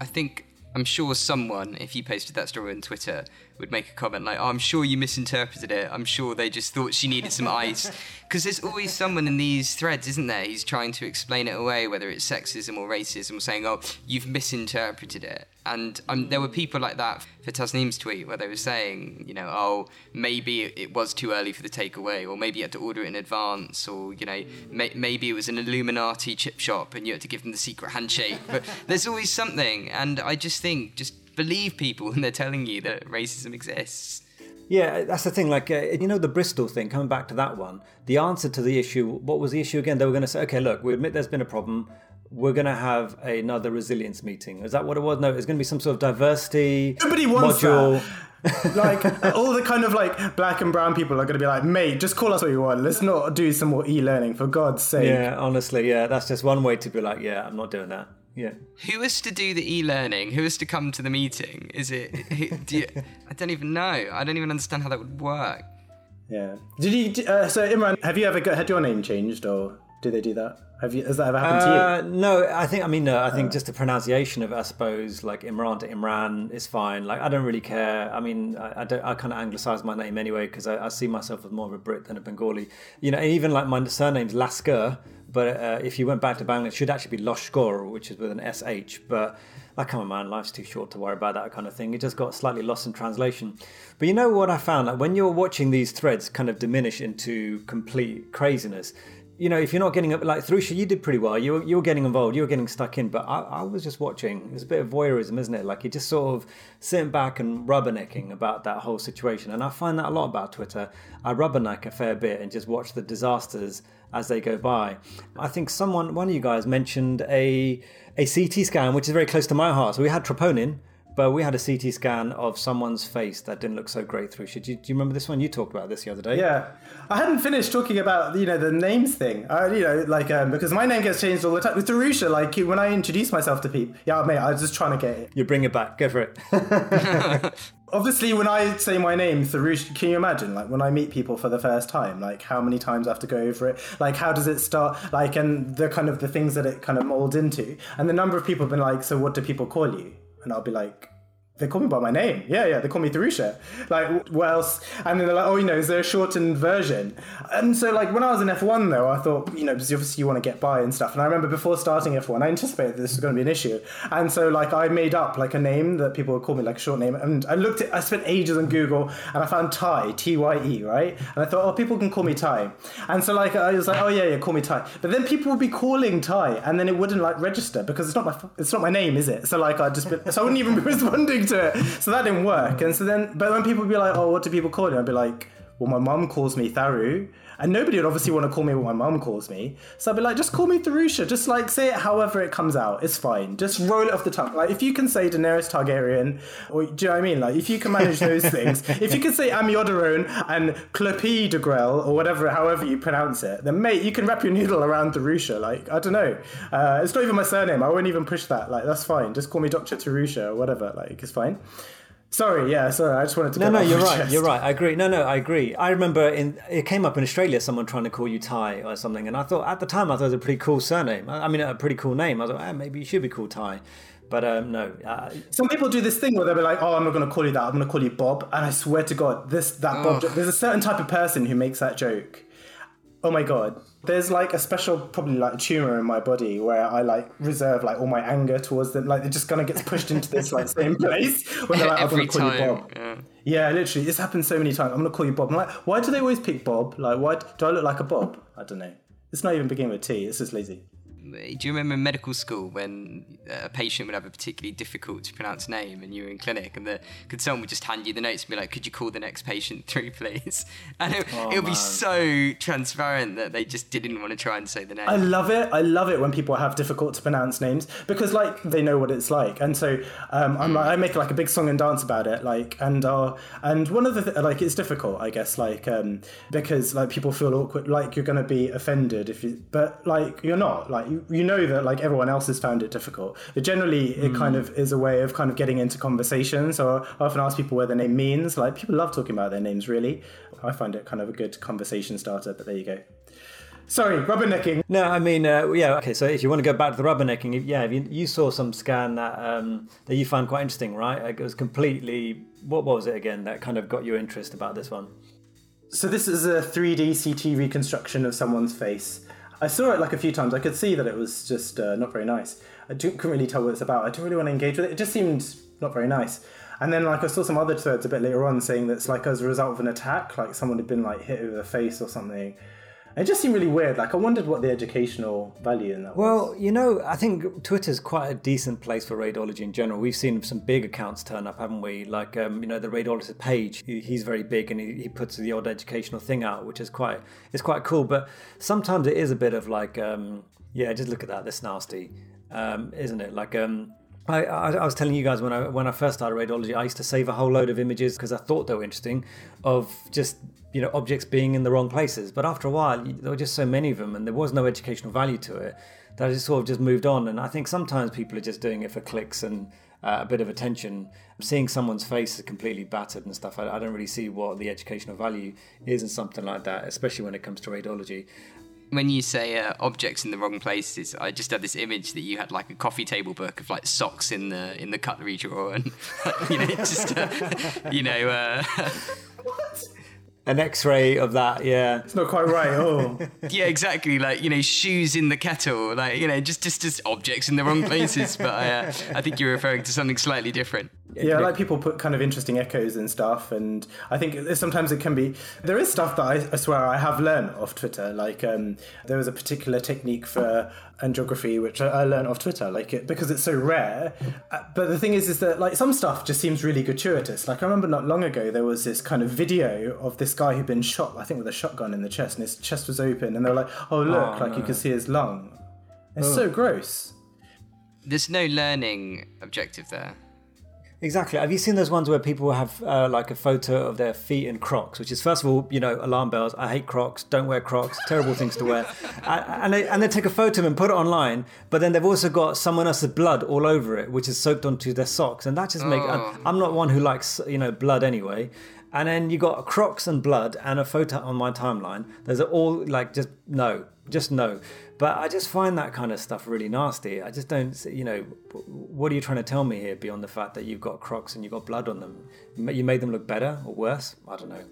I think I'm sure someone, if you posted that story on Twitter, would make a comment like, oh, I'm sure you misinterpreted it. I'm sure they just thought she needed some ice. Because there's always someone in these threads, isn't there? He's trying to explain it away, whether it's sexism or racism, or saying, oh, you've misinterpreted it. And um, there were people like that for Tasneem's tweet where they were saying, you know, oh, maybe it was too early for the takeaway, or maybe you had to order it in advance, or, you know, may- maybe it was an Illuminati chip shop and you had to give them the secret handshake. But there's always something. And I just think, just believe people when they're telling you that racism exists. Yeah, that's the thing. Like, uh, you know, the Bristol thing, coming back to that one, the answer to the issue, what was the issue again? They were going to say, okay, look, we admit there's been a problem. We're going to have another resilience meeting. Is that what it was? No, it's going to be some sort of diversity Nobody wants module. that. like all the kind of like black and brown people are going to be like, mate, just call us what you want. Let's not do some more e-learning for God's sake. Yeah, honestly, yeah, that's just one way to be like, yeah, I'm not doing that. Yeah. Who is to do the e-learning? Who is to come to the meeting? Is it? Who, do you, I don't even know. I don't even understand how that would work. Yeah. Did you? Uh, so Imran, have you ever got, had your name changed, or do they do that? Have you? Has that ever happened to you? Uh, no, I think I mean no, I think just the pronunciation of it, I suppose like Imran to Imran is fine. Like I don't really care. I mean I, I don't I kind of anglicize my name anyway because I, I see myself as more of a Brit than a Bengali. You know, and even like my surname's Lasker, but uh, if you went back to Bangla, it should actually be Loshkor, which is with an sh. But like, come on, man, life's too short to worry about that kind of thing. It just got slightly lost in translation. But you know what I found? Like when you're watching these threads kind of diminish into complete craziness, you know, if you're not getting up, like Tharusha, you did pretty well. You were, you were getting involved, you were getting stuck in. But I, I was just watching. It's a bit of voyeurism, isn't it? Like you're just sort of sitting back and rubbernecking about that whole situation. And I find that a lot about Twitter. I rubberneck a fair bit and just watch the disasters as they go by. I think someone, one of you guys mentioned a a CT scan, which is very close to my heart. So we had troponin. But we had a CT scan of someone's face that didn't look so great through. Do you, do you remember this one? You talked about this the other day. Yeah, I hadn't finished talking about you know the names thing. Uh, you know, like um, because my name gets changed all the time with Darusha. Like when I introduce myself to people, yeah, mate, I was just trying to get it. You bring it back. Go for it. Obviously, when I say my name, Tharush, can you imagine? Like when I meet people for the first time, like how many times I have to go over it? Like how does it start? Like and the kind of the things that it kind of molds into, and the number of people have been like, so what do people call you? And I'll be like, they call me by my name. Yeah, yeah, they call me Tharusha. Like, what else? And then they're like, oh, you know, is there a shortened version? And so, like, when I was in F1, though, I thought, you know, because obviously you want to get by and stuff. And I remember before starting F1, I anticipated this was going to be an issue. And so, like, I made up, like, a name that people would call me, like, a short name. And I looked at, I spent ages on Google and I found Ty, T Y E, right? And I thought, oh, people can call me Ty. And so, like, I was like, oh, yeah, yeah, call me Ty. But then people would be calling Ty and then it wouldn't, like, register because it's not my, it's not my name, is it? So, like, I just, so I wouldn't even be responding to it. So that didn't work. And so then, but when people be like, oh, what do people call you? I'd be like, well, my mum calls me Tharu. And nobody would obviously want to call me what my mum calls me. So I'd be like, just call me Tharusha. Just like say it however it comes out. It's fine. Just roll it off the tongue. Like if you can say Daenerys Targaryen, or do you know what I mean? Like if you can manage those things, if you can say Amiodarone and Clopidogrel or whatever, however you pronounce it, then mate, you can wrap your noodle around Tharusha. Like I don't know. Uh, it's not even my surname. I won't even push that. Like that's fine. Just call me Doctor Tharusha or whatever. Like it's fine. Sorry, yeah, sorry. I just wanted to. No, no, you're right. chest. You're right. I agree. No, no, I agree. I remember in it came up in Australia, someone trying to call you Ty or something, and I thought at the time I thought it was a pretty cool surname. I I mean, a pretty cool name. I thought, ah, maybe you should be called Ty, but um, no. Uh, Some people do this thing where they'll be like, "Oh, I'm not going to call you that. I'm going to call you Bob." And I swear to God, this that Bob. There's a certain type of person who makes that joke. Oh my God. There's like a special, probably like tumor in my body where I like reserve like all my anger towards them. Like it just kind of gets pushed into this like same place when they're like, "I'm to call you time. Bob." Yeah. Yeah, literally, this happens so many times. I'm gonna call you Bob. I'm like, why do they always pick Bob? Like, why do I look like a Bob? I don't know. It's not even beginning with T. It's just lazy. Do you remember in medical school when a patient would have a particularly difficult to pronounce name and you were in clinic and the consultant would just hand you the notes and be like, could you call the next patient through, please? And it, Oh, it would be so transparent that they just didn't want to try and say the name. I love it. I love it when people have difficult to pronounce names because like they know what it's like, and so um, I'm like, I make like a big song and dance about it. Like and uh, and one of the th- like it's difficult, I guess, like um, because like people feel awkward, like you're gonna be offended if you, but like you're not. Like you, you know that like everyone else has found it difficult, but generally it kind of is a way of kind of getting into conversation. So I often ask people where their name means. Like people love talking about their names. Really, I find it kind of a good conversation starter. But there you go. Sorry, rubbernecking. No, I mean, uh, yeah, okay. So if you want to go back to the rubbernecking, if- yeah, if you, you saw some scan that um, that you found quite interesting, right? Like, It was completely. What was it again that kind of got your interest about this one? So this is a 3D CT reconstruction of someone's face. I saw it like a few times. I could see that it was just uh, not very nice. I couldn't really tell what it's about. I didn't really want to engage with it. It just seemed not very nice. And then like I saw some other threads a bit later on saying that's like as a result of an attack, like someone had been like hit over the face or something. It just seemed really weird. Like I wondered what the educational value in that was. Well, you know, I think Twitter's quite a decent place for radiology in general. We've seen some big accounts turn up, haven't we? Like, um, you know, the radiologist page. He, he's very big, and he, he puts the odd educational thing out, which is quite it's quite cool. But sometimes it is a bit of like, um, yeah, just look at that. That's nasty, um, isn't it? Like, um, I, I, I was telling you guys when I when I first started radiology, I used to save a whole load of images because I thought they were interesting, of just you know objects being in the wrong places. But after a while, there were just so many of them, and there was no educational value to it that I just sort of just moved on. And I think sometimes people are just doing it for clicks and uh, a bit of attention. Seeing someone's face is completely battered and stuff, I, I don't really see what the educational value is in something like that, especially when it comes to radiology. When you say uh, objects in the wrong places, I just had this image that you had like a coffee table book of like socks in the in the cutlery drawer, and you know, just uh, you know, uh, An X-ray of that, yeah. it's not quite right. Oh, yeah, exactly, like you know, shoes in the kettle, like you know, just just just objects in the wrong places. but I, uh, I think you're referring to something slightly different. Yeah. I Like people put kind of interesting echoes and stuff, and I think sometimes it can be. There is stuff that I, I swear I have learned off Twitter. Like um, there was a particular technique for angiography which I, I learned off Twitter, like it because it's so rare. Uh, but the thing is, is that like some stuff just seems really gratuitous. Like I remember not long ago there was this kind of video of this guy who'd been shot, I think with a shotgun in the chest, and his chest was open, and they were like, "Oh look, Oh, like you can see his lung." It's so gross. There's no learning objective there. Exactly. Have you seen those ones where people have uh, like a photo of their feet in Crocs, which is first of all, you know, alarm bells. I hate Crocs. Don't wear Crocs. Terrible things to wear. and, and they and they take a photo and put it online. But then they've also got someone else's blood all over it, which is soaked onto their socks, and that just makes. Oh. I'm not one who likes you know blood anyway. And then you got Crocs and blood and a photo on my timeline. There's all like just no, just no. But I just find that kind of stuff really nasty. I just don't, you know, what are you trying to tell me here beyond the fact that you've got Crocs and you've got blood on them? You made them look better or worse? I don't know.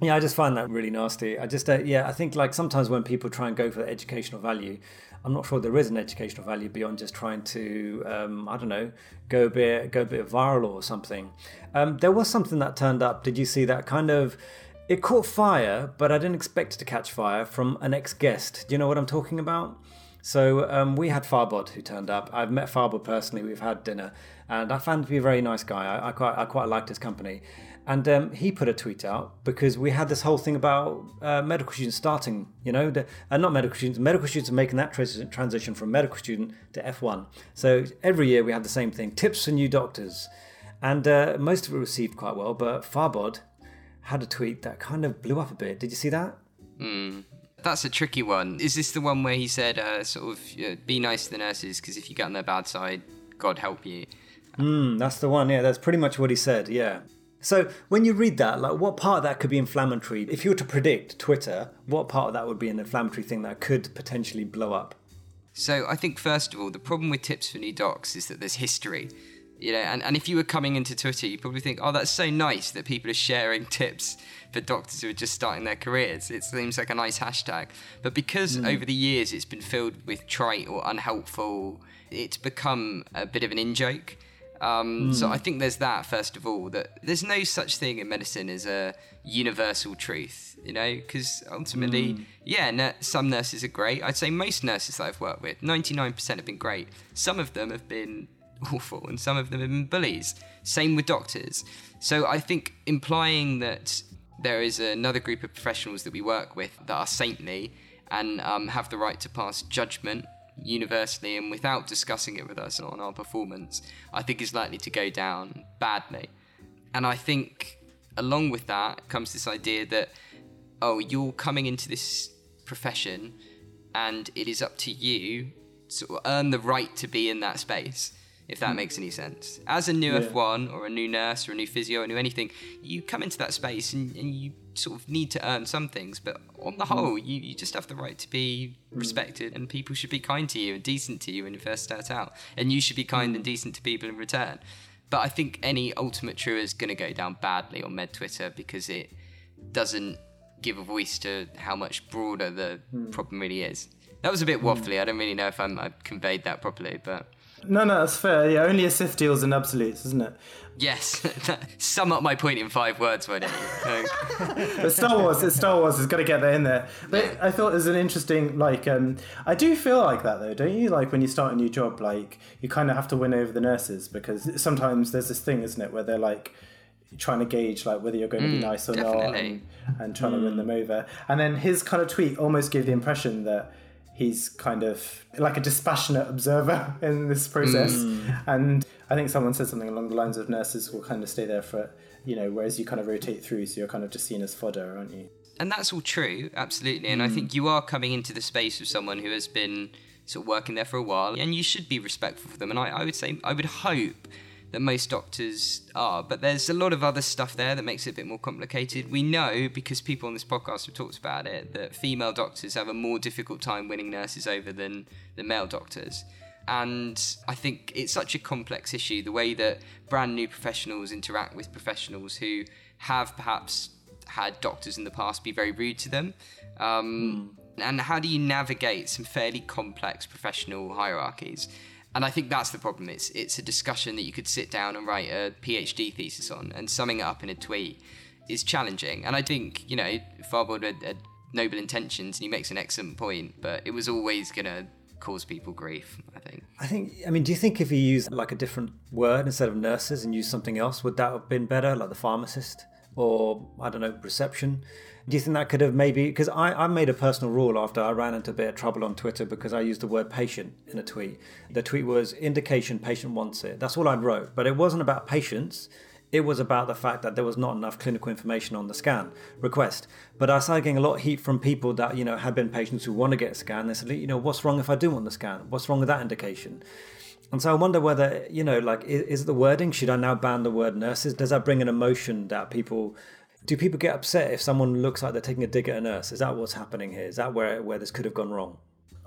Yeah, I just find that really nasty. I just, uh, yeah, I think like sometimes when people try and go for educational value, I'm not sure there is an educational value beyond just trying to, um, I don't know, go a bit, go a bit viral or something. Um, there was something that turned up. Did you see that kind of? It caught fire, but I didn't expect it to catch fire from an ex-guest. Do you know what I'm talking about? So um, we had Farbod who turned up. I've met Farbod personally. We've had dinner, and I found him to be a very nice guy. I, I quite I quite liked his company, and um, he put a tweet out because we had this whole thing about uh, medical students starting. You know, the, uh, not medical students. Medical students are making that trans- transition from medical student to F1. So every year we had the same thing: tips for new doctors, and uh, most of it received quite well. But Farbod had a tweet that kind of blew up a bit. Did you see that? That's a tricky one. Is this the one where he said, uh, sort of, uh, be nice to the nurses because if you get on their bad side, God help you? Mm, that's the one. Yeah, that's pretty much what he said. Yeah. So when you read that, like, what part of that could be inflammatory? If you were to predict Twitter, what part of that would be an inflammatory thing that could potentially blow up? So I think first of all, the problem with tips for new docs is that there's history. You know, and, and if you were coming into Twitter, you probably think, oh, that's so nice that people are sharing tips for doctors who are just starting their careers. It seems like a nice hashtag. But because mm. over the years it's been filled with trite or unhelpful, it's become a bit of an in joke. Um, So mm. I think there's that first of all that there's no such thing in medicine as a universal truth, you know, because ultimately, mm. yeah, nu- some nurses are great. I'd say most nurses that I've worked with, 99% have been great. Some of them have been awful, and some of them have been bullies. Same with doctors. So I think implying that there is another group of professionals that we work with that are saintly and um, have the right to pass judgment universally and without discussing it with us on our performance, I think is likely to go down badly. And I think along with that comes this idea that, oh, you're coming into this profession and it is up to you to earn the right to be in that space, if that makes any sense. As a new Yeah. F1 or a new nurse or a new physio or a new anything, you come into that space and, and you sort of need to earn some things, but on the mm. whole, you, you just have the right to be mm. respected, and people should be kind to you and decent to you when you first start out, and you should be kind and mm. decent to people in return. But I think any ultimate true is going to go down badly on Med Twitter because it doesn't give a voice to how much broader the problem really is. That was a bit waffly. I don't really know if I'm, I conveyed that properly, but No, no, that's fair. Yeah, only a Sith deals in absolutes, isn't it? yes, sum up my point in five words, why don't you? But Star Wars, it's Star Wars has got to get that in there. But I thought it was an interesting, like, um, I do feel like that though, don't you? Like when you start a new job, like you kind of have to win over the nurses because sometimes there's this thing, isn't it, where they're like trying to gauge like whether you're going to be nice or not, and, and trying to win them over. And then his kind of tweet almost gave the impression that he's kind of like a dispassionate observer in this process. Mm. And I think someone said something along the lines of nurses will kind of stay there for, you know, whereas you kind of rotate through, so you're kind of just seen as fodder, aren't you? and that's all true, absolutely. And I mm. think you are coming into the space of someone who has been sort of working there for a while, and you should be respectful for them. And I, I would say, I would hope that most doctors are, but there's a lot of other stuff there that makes it a bit more complicated. We know because people on this podcast have talked about it that female doctors have a more difficult time winning nurses over than the male doctors. And I think it's such a complex issue the way that brand new professionals interact with professionals who have perhaps had doctors in the past be very rude to them. Um, And how do you navigate some fairly complex professional hierarchies? And I think that's the problem. It's it's a discussion that you could sit down and write a PhD thesis on, and summing it up in a tweet is challenging. And I think you know Farbod had, had noble intentions, and he makes an excellent point, but it was always gonna cause people grief. I think. I think. I mean, do you think if he used like a different word instead of nurses and used something else, would that have been better, like the pharmacist or I don't know, reception? Do you think that could have maybe? Because I, I made a personal rule after I ran into a bit of trouble on Twitter because I used the word patient in a tweet. The tweet was indication patient wants it. That's all I wrote, but it wasn't about patients. It was about the fact that there was not enough clinical information on the scan request. But I started getting a lot of heat from people that you know had been patients who want to get a scan. They said, you know, what's wrong if I do want the scan? What's wrong with that indication? And so I wonder whether, you know, like, is, is the wording? Should I now ban the word nurses? Does that bring an emotion that people, do people get upset if someone looks like they're taking a dig at a nurse? Is that what's happening here? Is that where, where this could have gone wrong?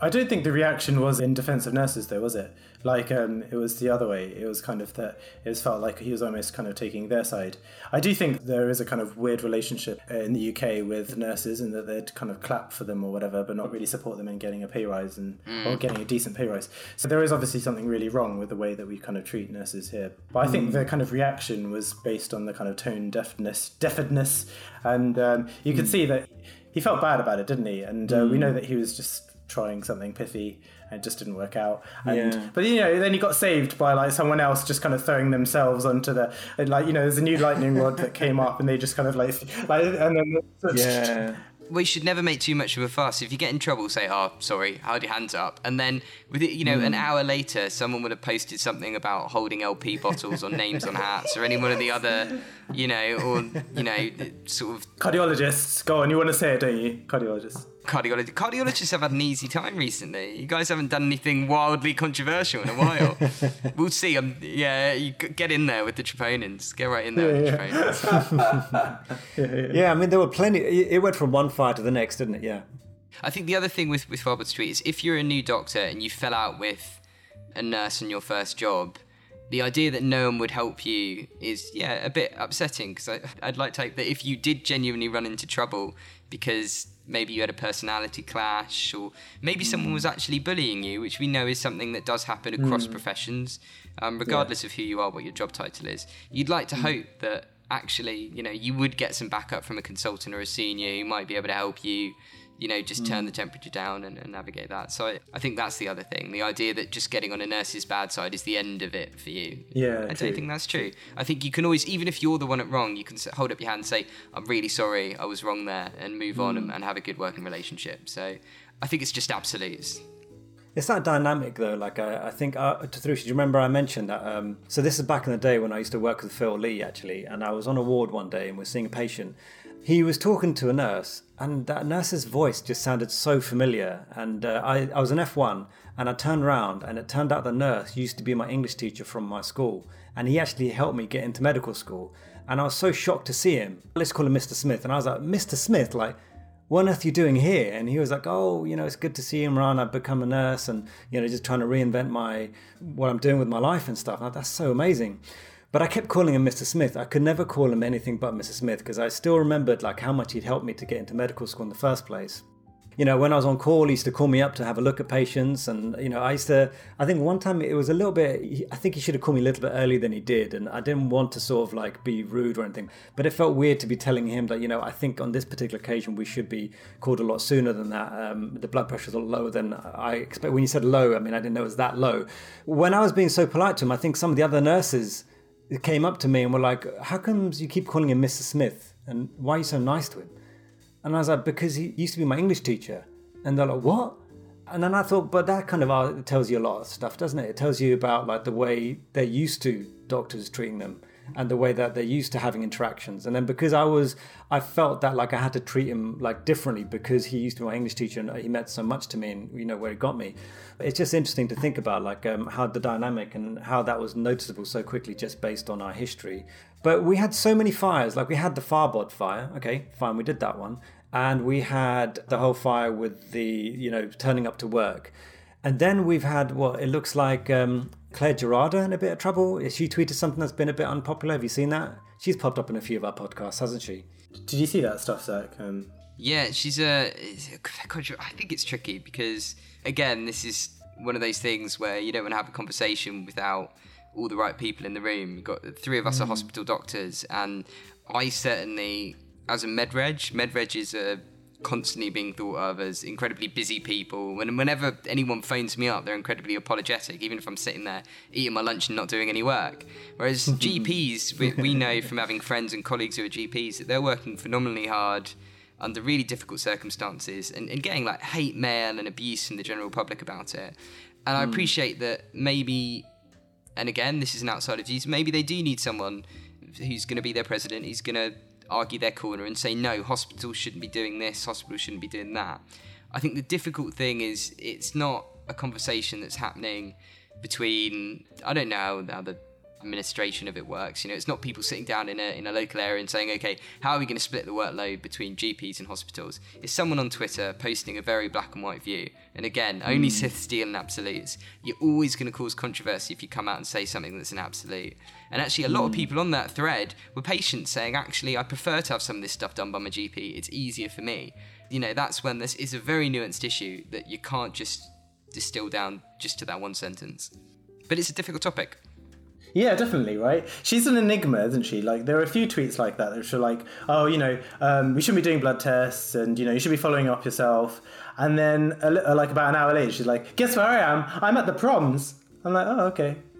I don't think the reaction was in defense of nurses, though, was it? Like, um, it was the other way. It was kind of that it was felt like he was almost kind of taking their side. I do think there is a kind of weird relationship in the UK with nurses, and that they'd kind of clap for them or whatever, but not really support them in getting a pay rise and or getting a decent pay rise. So there is obviously something really wrong with the way that we kind of treat nurses here. But I think the kind of reaction was based on the kind of tone deafness, deafness, and um, you could see that he felt bad about it, didn't he? And uh, we know that he was just trying something pithy and it just didn't work out and Yeah. but you know then he got saved by like someone else just kind of throwing themselves onto the and, like you know there's a new lightning rod that came up and they just kind of like like and then Yeah. we should never make too much of a fuss. If you get in trouble, say, "Oh, sorry, hold your hands up," and then with it, you know, an hmm. hour later, someone would have posted something about holding LP bottles or names on hats, or any one of the other, you know, or you know, sort of cardiologists go on you want to say it don't you cardiologists cardiology. Cardiologists have had an easy time recently. You guys haven't done anything wildly controversial in a while. we'll see. Um, yeah, you get in there with the troponins. Get right in there with the troponins. Yeah, I mean, there were plenty. It went from one fire to the next, didn't it? Yeah. I think the other thing with with Farbod's tweet is if you're a new doctor and you fell out with a nurse in your first job, the idea that no one would help you is yeah a bit upsetting because I'd like to hope that if you did genuinely run into trouble because maybe you had a personality clash or maybe someone was hmm. actually bullying you, which we know is something that does happen across hmm. professions, um, regardless of who you are, what your job title is. You'd like to hmm. hope that actually you know you would get some backup from a consultant or a senior who might be able to help you you know, just turn the temperature down and, and navigate that. So I, I think that's the other thing. The idea that just getting on a nurse's bad side is the end of it for you. Yeah, I true. don't think that's true. I think you can always, even if you're the one at wrong, you can hold up your hand and say, I'm really sorry, I was wrong there, and move on and, and have a good working relationship. So I think it's just absolutes. It's that dynamic though. Like I, I think uh, do you remember I mentioned that? Um, so this is back in the day when I used to work with Phil Lee actually, and I was on a ward one day and we're seeing a patient, he was talking to a nurse, and that nurse's voice just sounded so familiar. And uh, I, I was an F1, and I turned around, and it turned out the nurse used to be my English teacher from my school, and he actually helped me get into medical school. And I was so shocked to see him. Let's call him Mr. Smith. And I was like, Mr. Smith, like, what on earth are you doing here? And he was like, oh, you know, it's good to see you, Imran. I've become a nurse and, you know, just trying to reinvent my, what I'm doing with my life and stuff. Like, That's so amazing. But I kept calling him Mr. Smith. I could never call him anything but Mr. Smith because I still remembered like how much he'd helped me to get into medical school in the first place. You know, when I was on call, he used to call me up to have a look at patients, and you know, I used to. I think one time it was a little bit. I think he should have called me a little bit earlier than he did, and I didn't want to sort of like be rude or anything. But it felt weird to be telling him that you know, I think on this particular occasion we should be called a lot sooner than that. Um, the blood pressure's a lot lower than I expect. When you said low, I mean I didn't know it was that low. When I was being so polite to him, I think some of the other nurses came up to me and were like, "How comes you keep calling him Mr. Smith? And why are you so nice to him?" And I was like, "Because he used to be my English teacher." And they're like, "What?" And then I thought, but that kind of uh, tells you a lot of stuff, doesn't it? It tells you about like the way they're used to doctors treating them and the way that they're used to having interactions. And then because I was, I felt that like I had to treat him like differently because he used to be my English teacher and he meant so much to me and you know where he got me. It's just interesting to think about like um, how the dynamic and how that was noticeable so quickly just based on our history. But we had so many fires. Like we had the Farbod fire. Okay, fine, we did that one. And we had the whole fire with the you know turning up to work. And then we've had what it looks like um, Claire Gerada in a bit of trouble. She tweeted something that's been a bit unpopular. Have you seen that? She's popped up in a few of our podcasts, hasn't she? Did you see that stuff, Zach? Um, Yeah, she's a. I think it's tricky because again, this is one of those things where you don't want to have a conversation without all the right people in the room. You've got three of us are hospital doctors, and I certainly, as a medreg, medreg is a constantly being thought of as incredibly busy people. When whenever anyone phones me up, they're incredibly apologetic, even if I'm sitting there eating my lunch and not doing any work. Whereas GPs, we, we know from having friends and colleagues who are GPs that they're working phenomenally hard under really difficult circumstances and, and getting like hate mail and abuse from the general public about it. And I hmm. appreciate that maybe, and again, this is an outside of views, maybe they do need someone who's going to be their president, who's going to argue their corner and say, no, hospitals shouldn't be doing this, hospitals shouldn't be doing that. I think the difficult thing is it's not a conversation that's happening between, I don't know how the administration of it works. You know, it's not people sitting down in a, in a local area and saying, okay, how are we going to split the workload between GPs and hospitals? It's someone on Twitter posting a very black and white view. And again, only hmm. Sith steal and absolutes. You're always going to cause controversy if you come out and say something that's an absolute. And actually, a lot of hmm. people on that thread were patients saying, actually, I prefer to have some of this stuff done by my GP. It's easier for me. You know, that's when this is a very nuanced issue that you can't just distill down just to that one sentence. But it's a difficult topic. Yeah, definitely, right? She's an enigma, isn't she? Like, there are a few tweets like that which are like, oh, you know, um, we shouldn't be doing blood tests and, you know, you should be following up yourself. And then, a li- uh, like, about an hour later, she's like, guess where I am? I'm at the proms. I'm like, oh, okay.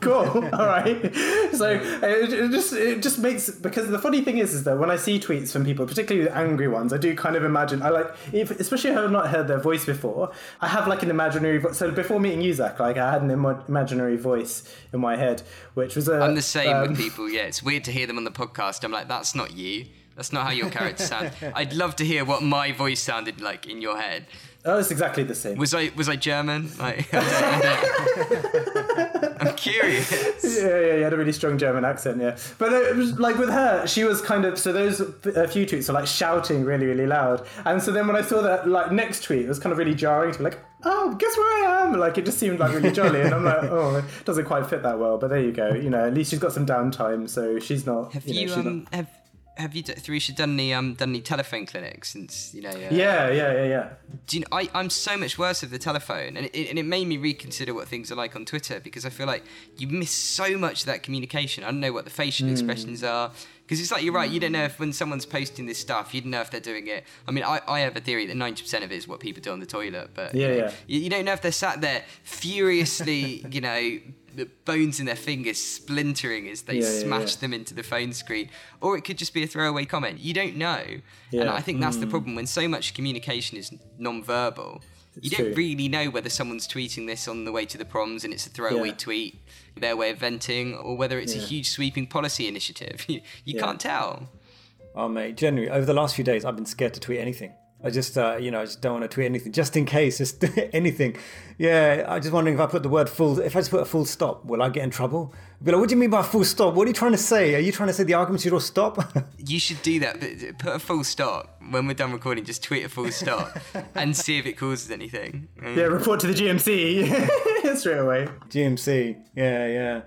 cool. All right. So it, it just it just makes because the funny thing is is that when I see tweets from people, particularly the angry ones, I do kind of imagine I like if, especially if I've not heard their voice before. I have like an imaginary. Vo- so before meeting you, Zach, like I had an Im- imaginary voice in my head, which was a. I'm the same um, with people. Yeah, it's weird to hear them on the podcast. I'm like, that's not you. That's not how your character sounds. I'd love to hear what my voice sounded like in your head. Oh, it's exactly the same. Was I was I German? Like, I don't- I'm curious. Yeah, yeah, you had a really strong German accent, yeah. But it was like with her, she was kind of so those a few tweets were like shouting really, really loud, and so then when I saw that like next tweet, it was kind of really jarring to be like, oh, guess where I am? Like it just seemed like really jolly, and I'm like, oh, it doesn't quite fit that well. But there you go. You know, at least she's got some downtime, so she's not. Have you, know, you, um not- have have you Theresa done any um done any telephone clinics since you know? Uh, Yeah, yeah, yeah, yeah. Do you know, I, I'm so much worse with the telephone, and it, and it made me reconsider what things are like on Twitter because I feel like you miss so much of that communication. I don't know what the facial Hmm. expressions are because it's like you're right. You don't know if when someone's posting this stuff, you don't know if they're doing it. I mean, I, I have a theory that 90% of it is what people do on the toilet, but you Yeah, know, yeah. You, you don't know if they're sat there furiously, you know. The bones in their fingers splintering as they Yeah, smash yeah. them into the phone screen, or it could just be a throwaway comment. You don't know, and I think that's the mm. problem when so much communication is non-verbal. You don't true. really know whether someone's tweeting this on the way to the proms and it's a throwaway tweet, their way of venting, or whether it's a huge sweeping policy initiative. You, you can't tell. Oh mate, generally over the last few days, I've been scared to tweet anything. I just, uh, you know, I just don't want to tweet anything, just in case, just anything. Yeah, I'm just wondering if I put the word full, if I just put a full stop, will I get in trouble? I'd be like, what do you mean by full stop? What are you trying to say? Are you trying to say the argument should all stop? You should do that, but put a full stop when we're done recording. Just tweet a full stop and see if it causes anything. Yeah, report to the GMC straight away. GMC, yeah, yeah.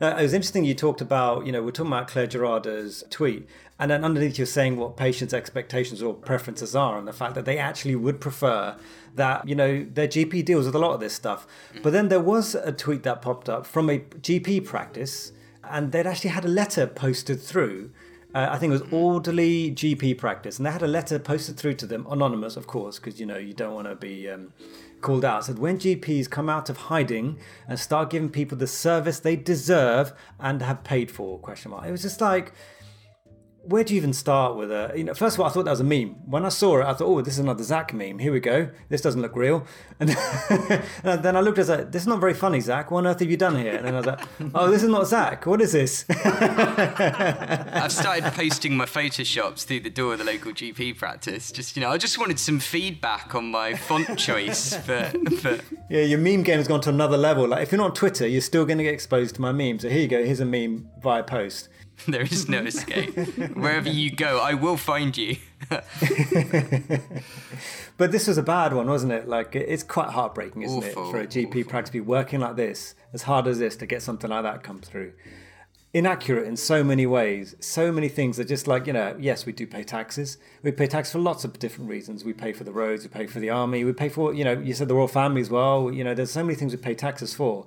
Uh, it was interesting you talked about, you know, we're talking about Claire Gerada's tweet, and then underneath you're saying what patients' expectations or preferences are, and the fact that they actually would prefer that, you know, their GP deals with a lot of this stuff. But then there was a tweet that popped up from a GP practice, and they'd actually had a letter posted through. Uh, I think it was orderly GP practice, and they had a letter posted through to them, anonymous, of course, because you know you don't want to be um, called out. Said when GPs come out of hiding and start giving people the service they deserve and have paid for? Question mark. It was just like where do you even start with a you know first of all i thought that was a meme. When i saw it i thought oh this is another zach meme. Here we go. This doesn't look real. And then i looked at it this is not very funny zach. What on earth have you done here? And then i was like oh this is not zach. What is this? I've started posting my photoshops through the door of the local GP practice. Just you know, I just wanted some feedback on my font choice, but but yeah your meme game has gone to another level. Like if you're not on twitter you're still going to get exposed to my meme. So here you go. Here's a meme via post there is no escape. Wherever you go, I will find you. But this was a bad one, wasn't it? Like it's quite heartbreaking, isn't Awful, it, for a GP practice to be working like this, as hard as this, to get something like that come through. Inaccurate in so many ways. So many things are just like you know. Yes, we do pay taxes. We pay tax for lots of different reasons. We pay for the roads. We pay for the army. We pay for you know. You said the royal family as well. You know, there's so many things we pay taxes for.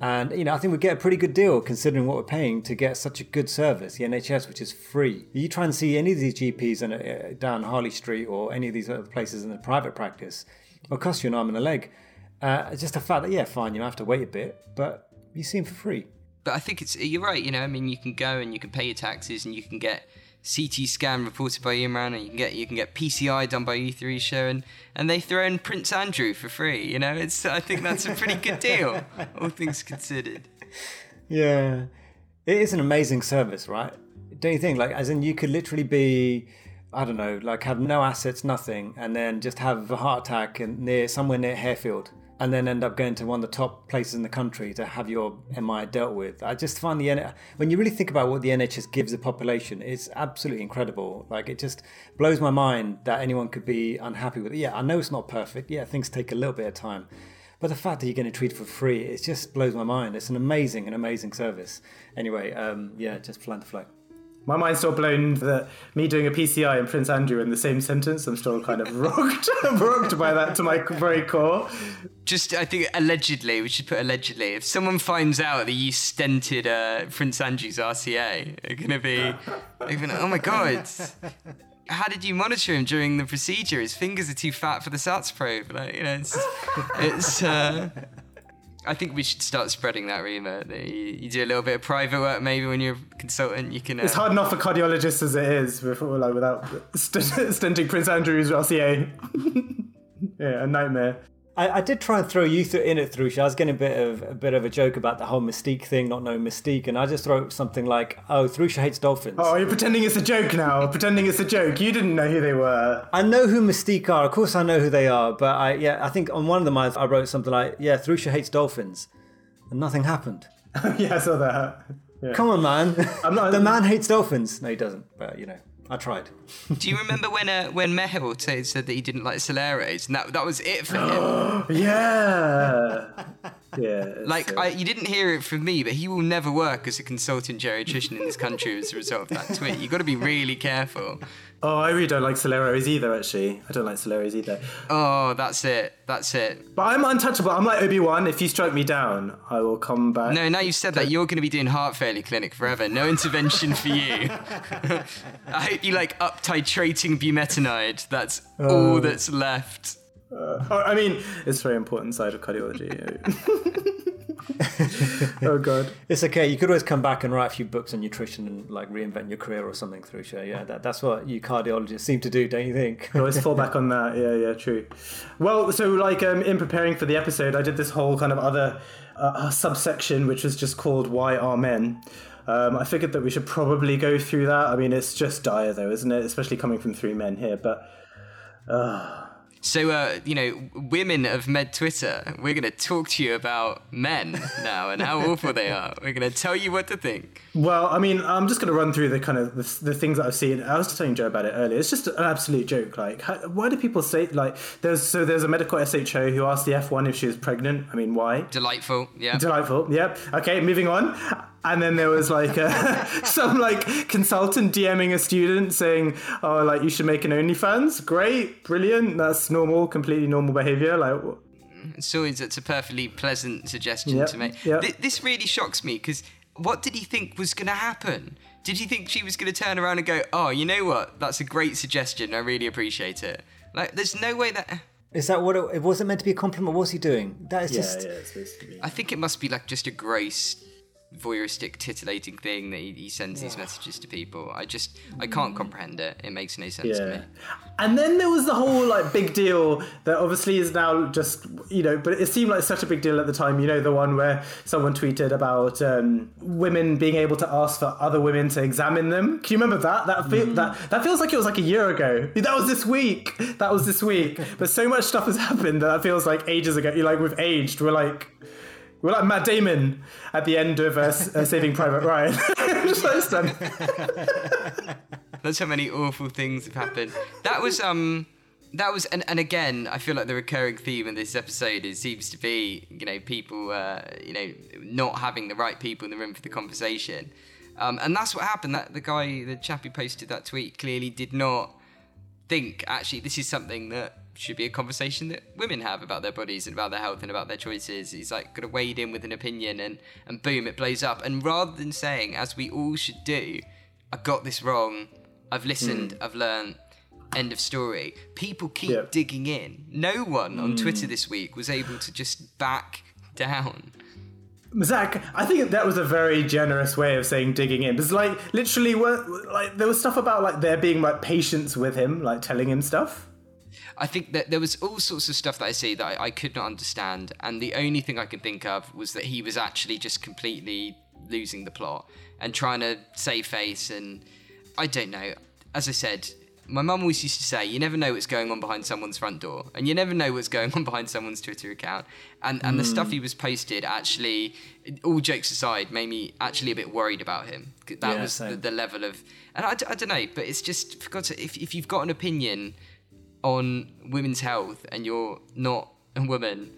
And you know, I think we get a pretty good deal considering what we're paying to get such a good service, the NHS, which is free. You try and see any of these GPs in a, down Harley Street or any of these other places in the private practice, it'll cost you an arm and a leg. Uh, just the fact that yeah, fine, you have to wait a bit, but you see them for free. but I think it's you're right. You know, I mean, you can go and you can pay your taxes, and you can get CT scan reported by Imran, and you can get you can get PCI done by Euthanasia, and and they throw in Prince Andrew for free. You know, it's I think that's a pretty good deal, all things considered. Yeah, it is an amazing service, right? Don't you think? Like, as in, you could literally be, I don't know, like have no assets, nothing, and then just have a heart attack and near somewhere near Harefield, and then end up going to one of the top places in the country to have your MI dealt with. I just find the when you really think about what the NHS gives the population, it's absolutely incredible. Like, it just blows my mind that anyone could be unhappy with it. Yeah, I know it's not perfect. Yeah, things take a little bit of time. But the fact that you're getting treated for free, it just blows my mind. It's an amazing, an amazing service. Anyway, um, yeah, just flying the flag. My mind's still blown that me doing a PCI and Prince Andrew in the same sentence. I'm still kind of rocked, rocked by that to my very core. Just, I think allegedly, we should put allegedly. If someone finds out that you stented uh, Prince Andrew's RCA, they're gonna be, they're oh my god. How did you monitor him during the procedure? His fingers are too fat for the SATS probe. Like, you know, it's, it's. Uh, I think we should start spreading that rumor. That you, you do a little bit of private work, maybe when you're a consultant. You can. Uh, It's hard enough for cardiologists as it is, before, like without st- stenting Prince Andrew's RCA. yeah, a nightmare. I, I did try and throw you th- in it, Tharusha. I was getting a bit of a bit of a joke about the whole Mystique thing, not knowing Mystique, and I just wrote something like, "Oh, Tharusha hates dolphins." Oh, you're pretending it's a joke now. pretending it's a joke. You didn't know who they were. I know who Mystique are. Of course, I know who they are. But I, yeah, I think on one of them I, I wrote something like, "Yeah, Tharusha hates dolphins," and nothing happened. yeah, I saw that. Yeah. Come on, man. I'm not- the man hates dolphins. No, he doesn't. But you know, I tried. do you remember when uh, when Mehul said, said that he didn't like Celeros, and that that was it for him? Yeah. Yeah. Like, I, you didn't hear it from me, but he will never work as a consultant geriatrician in this country as a result of that tweet. You've got to be really careful. Oh, I really don't like Celeros either, actually. I don't like Celeros either. Oh, that's it. That's it. But I'm untouchable. I'm like Obi Wan. If you strike me down, I will come back. No, now you've said that, you're going to be doing heart failure clinic forever. No intervention for you. I hope you like up titrating bumetanide. That's oh. all that's left. Oh, I mean, it's a very important side of cardiology. oh god. It's okay. You could always come back and write a few books on nutrition and like reinvent your career or something, Tharusha. Yeah, that, that's what you cardiologists seem to do, don't you think? Always fall back on that. Yeah, yeah, true. Well, so like um, in preparing for the episode, I did this whole kind of other a, a subsection which was just called "Why Are Men." Um, I figured that we should probably go through that. I mean, it's just dire, though, isn't it? Especially coming from three men here. But So, uh, you know, women of Med Twitter, we're going to talk to you about men now and how awful they are. We're going to tell you what to think. Well, I mean, I'm just going to run through the kind of the, the things that I've seen. I was just telling Joe about it earlier. It's just an absolute joke. Like, how, why do people say like there's so there's a medical SHO who asked the F1 if she was pregnant. I mean, why? Delightful, yeah. Delightful. Yep. Okay, moving on. And then there was like uh, some like consultant DMing a student saying, "Oh, like you should make an OnlyFans." Great, brilliant. That's normal, completely normal behavior. Like, It's always it's a perfectly pleasant suggestion Yep, to make. yep. Th- this really shocks me because what did he think was going to happen? Did he think she was going to turn around and go, "Oh, you know what? That's a great suggestion. I really appreciate it." Like, there's no way that. Is that what it, it wasn't meant to be a compliment? What was he doing? That is yeah, just. yeah, it's supposed to be. I think it must be like just a gross, voyeuristic, titillating thing that he, he sends these messages to people. I just I can't comprehend it. It makes no sense to me. And then there was the whole like big deal that obviously is now just you know, but it seemed like such a big deal at the time. You know, the one where someone tweeted about um, women being able to ask for other women to examine them. Can you remember that? That feel, that that feels like it was like a year ago. That was this week. That was this week. But so much stuff has happened that feels like ages ago. You like we've aged. We're like. We're like Matt Damon at the end of uh, uh, Saving Private Ryan. Just like stunning. That's how many awful things have happened. That was um that was and, and again I feel like the recurring theme in this episode is seems to be you know people uh, you know not having the right people in the room for the conversation. Um, and that's what happened. That the guy, the chap who posted that tweet, clearly did not think actually this is something that should be a conversation that women have about their bodies and about their health and about their choices. He's like gonna wade in with an opinion and and boom, it blows up. And rather than saying, as we all should do, I got this wrong, I've listened, hmm. I've learned. End of story. People keep Yeah. digging in. No one on hmm. Twitter this week was able to just back down. Zach, I think that was a very generous way of saying digging in. Because like literally, were like there was stuff about like there being like patience with him, like telling him stuff. I think that there was all sorts of stuff that I see that I, I could not understand, and the only thing I can think of was that he was actually just completely losing the plot and trying to save face. And I don't know. As I said, my mum always used to say, "You never know what's going on behind someone's front door, and you never know what's going on behind someone's Twitter account." And and the stuff mm. he was posted actually, all jokes aside, made me actually a bit worried about him. That Yeah, was the, the level of, and I, I don't know, but it's just for God's sake, if if you've got an opinion on women's health and you're not a woman,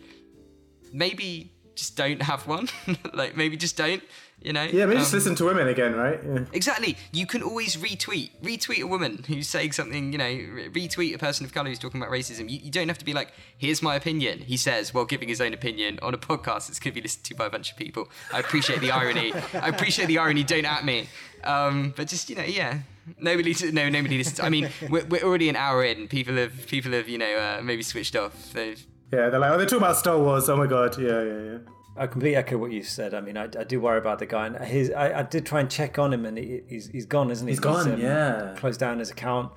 maybe just don't have one. like maybe just don't. You know? Yeah, maybe just Um, listen to women again, right? Yeah. Exactly. You can always retweet, retweet a woman who's saying something. You know, re- retweet a person of color who's talking about racism. You, you don't have to be like, "Here's my opinion." He says while giving his own opinion on a podcast that's going to be listened to by a bunch of people. I appreciate the irony. I appreciate the irony. Don't at me. Um, but just you know, yeah. Nobody, no, nobody listens. I mean, we're, we're already an hour in. People have, people have, you know, uh, maybe switched off. They've, Yeah, they're like, oh, they're talking about Star Wars. Oh my god, yeah, yeah, yeah. I completely echo what you said. I mean, I, I do worry about the guy, and his I, I did try and check on him, and he, he's he's gone, isn't he? He's gone, um, yeah. Closed down his account.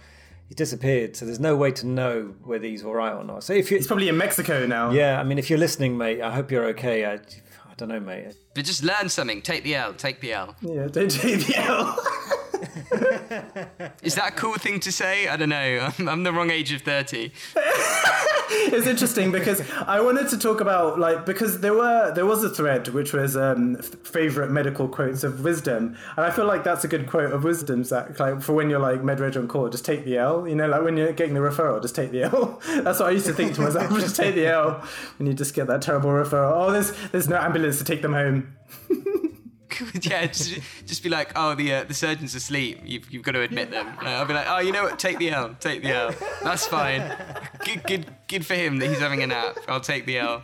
He disappeared, so there's no way to know whether he's all right or not. So if you, He's probably in Mexico now. yeah, I mean, if you're listening, mate, I hope you're okay. I, I don't know, mate. but just learn something. Take the L. Take the L. Yeah, don't take the L. Is that a cool thing to say? I don't know. I'm, I'm the wrong age of thirty. it's interesting because I wanted to talk about like because there were there was a thread which was um, f- favorite medical quotes of wisdom, and I feel like that's a good quote of wisdom, Zach. Like for when you're like medreg on call, just take the L. You know, like when you're getting the referral, just take the L. that's what I used to think to myself. just take the L when you just get that terrible referral. Oh, there's there's no ambulance to take them home. yeah, just, just be like, oh, the uh, the surgeon's asleep. You've, you've got to admit them. Uh, I'll be like, oh, you know what? Take the L. Take the L. That's fine. Good, good, good for him that he's having a nap. I'll take the L.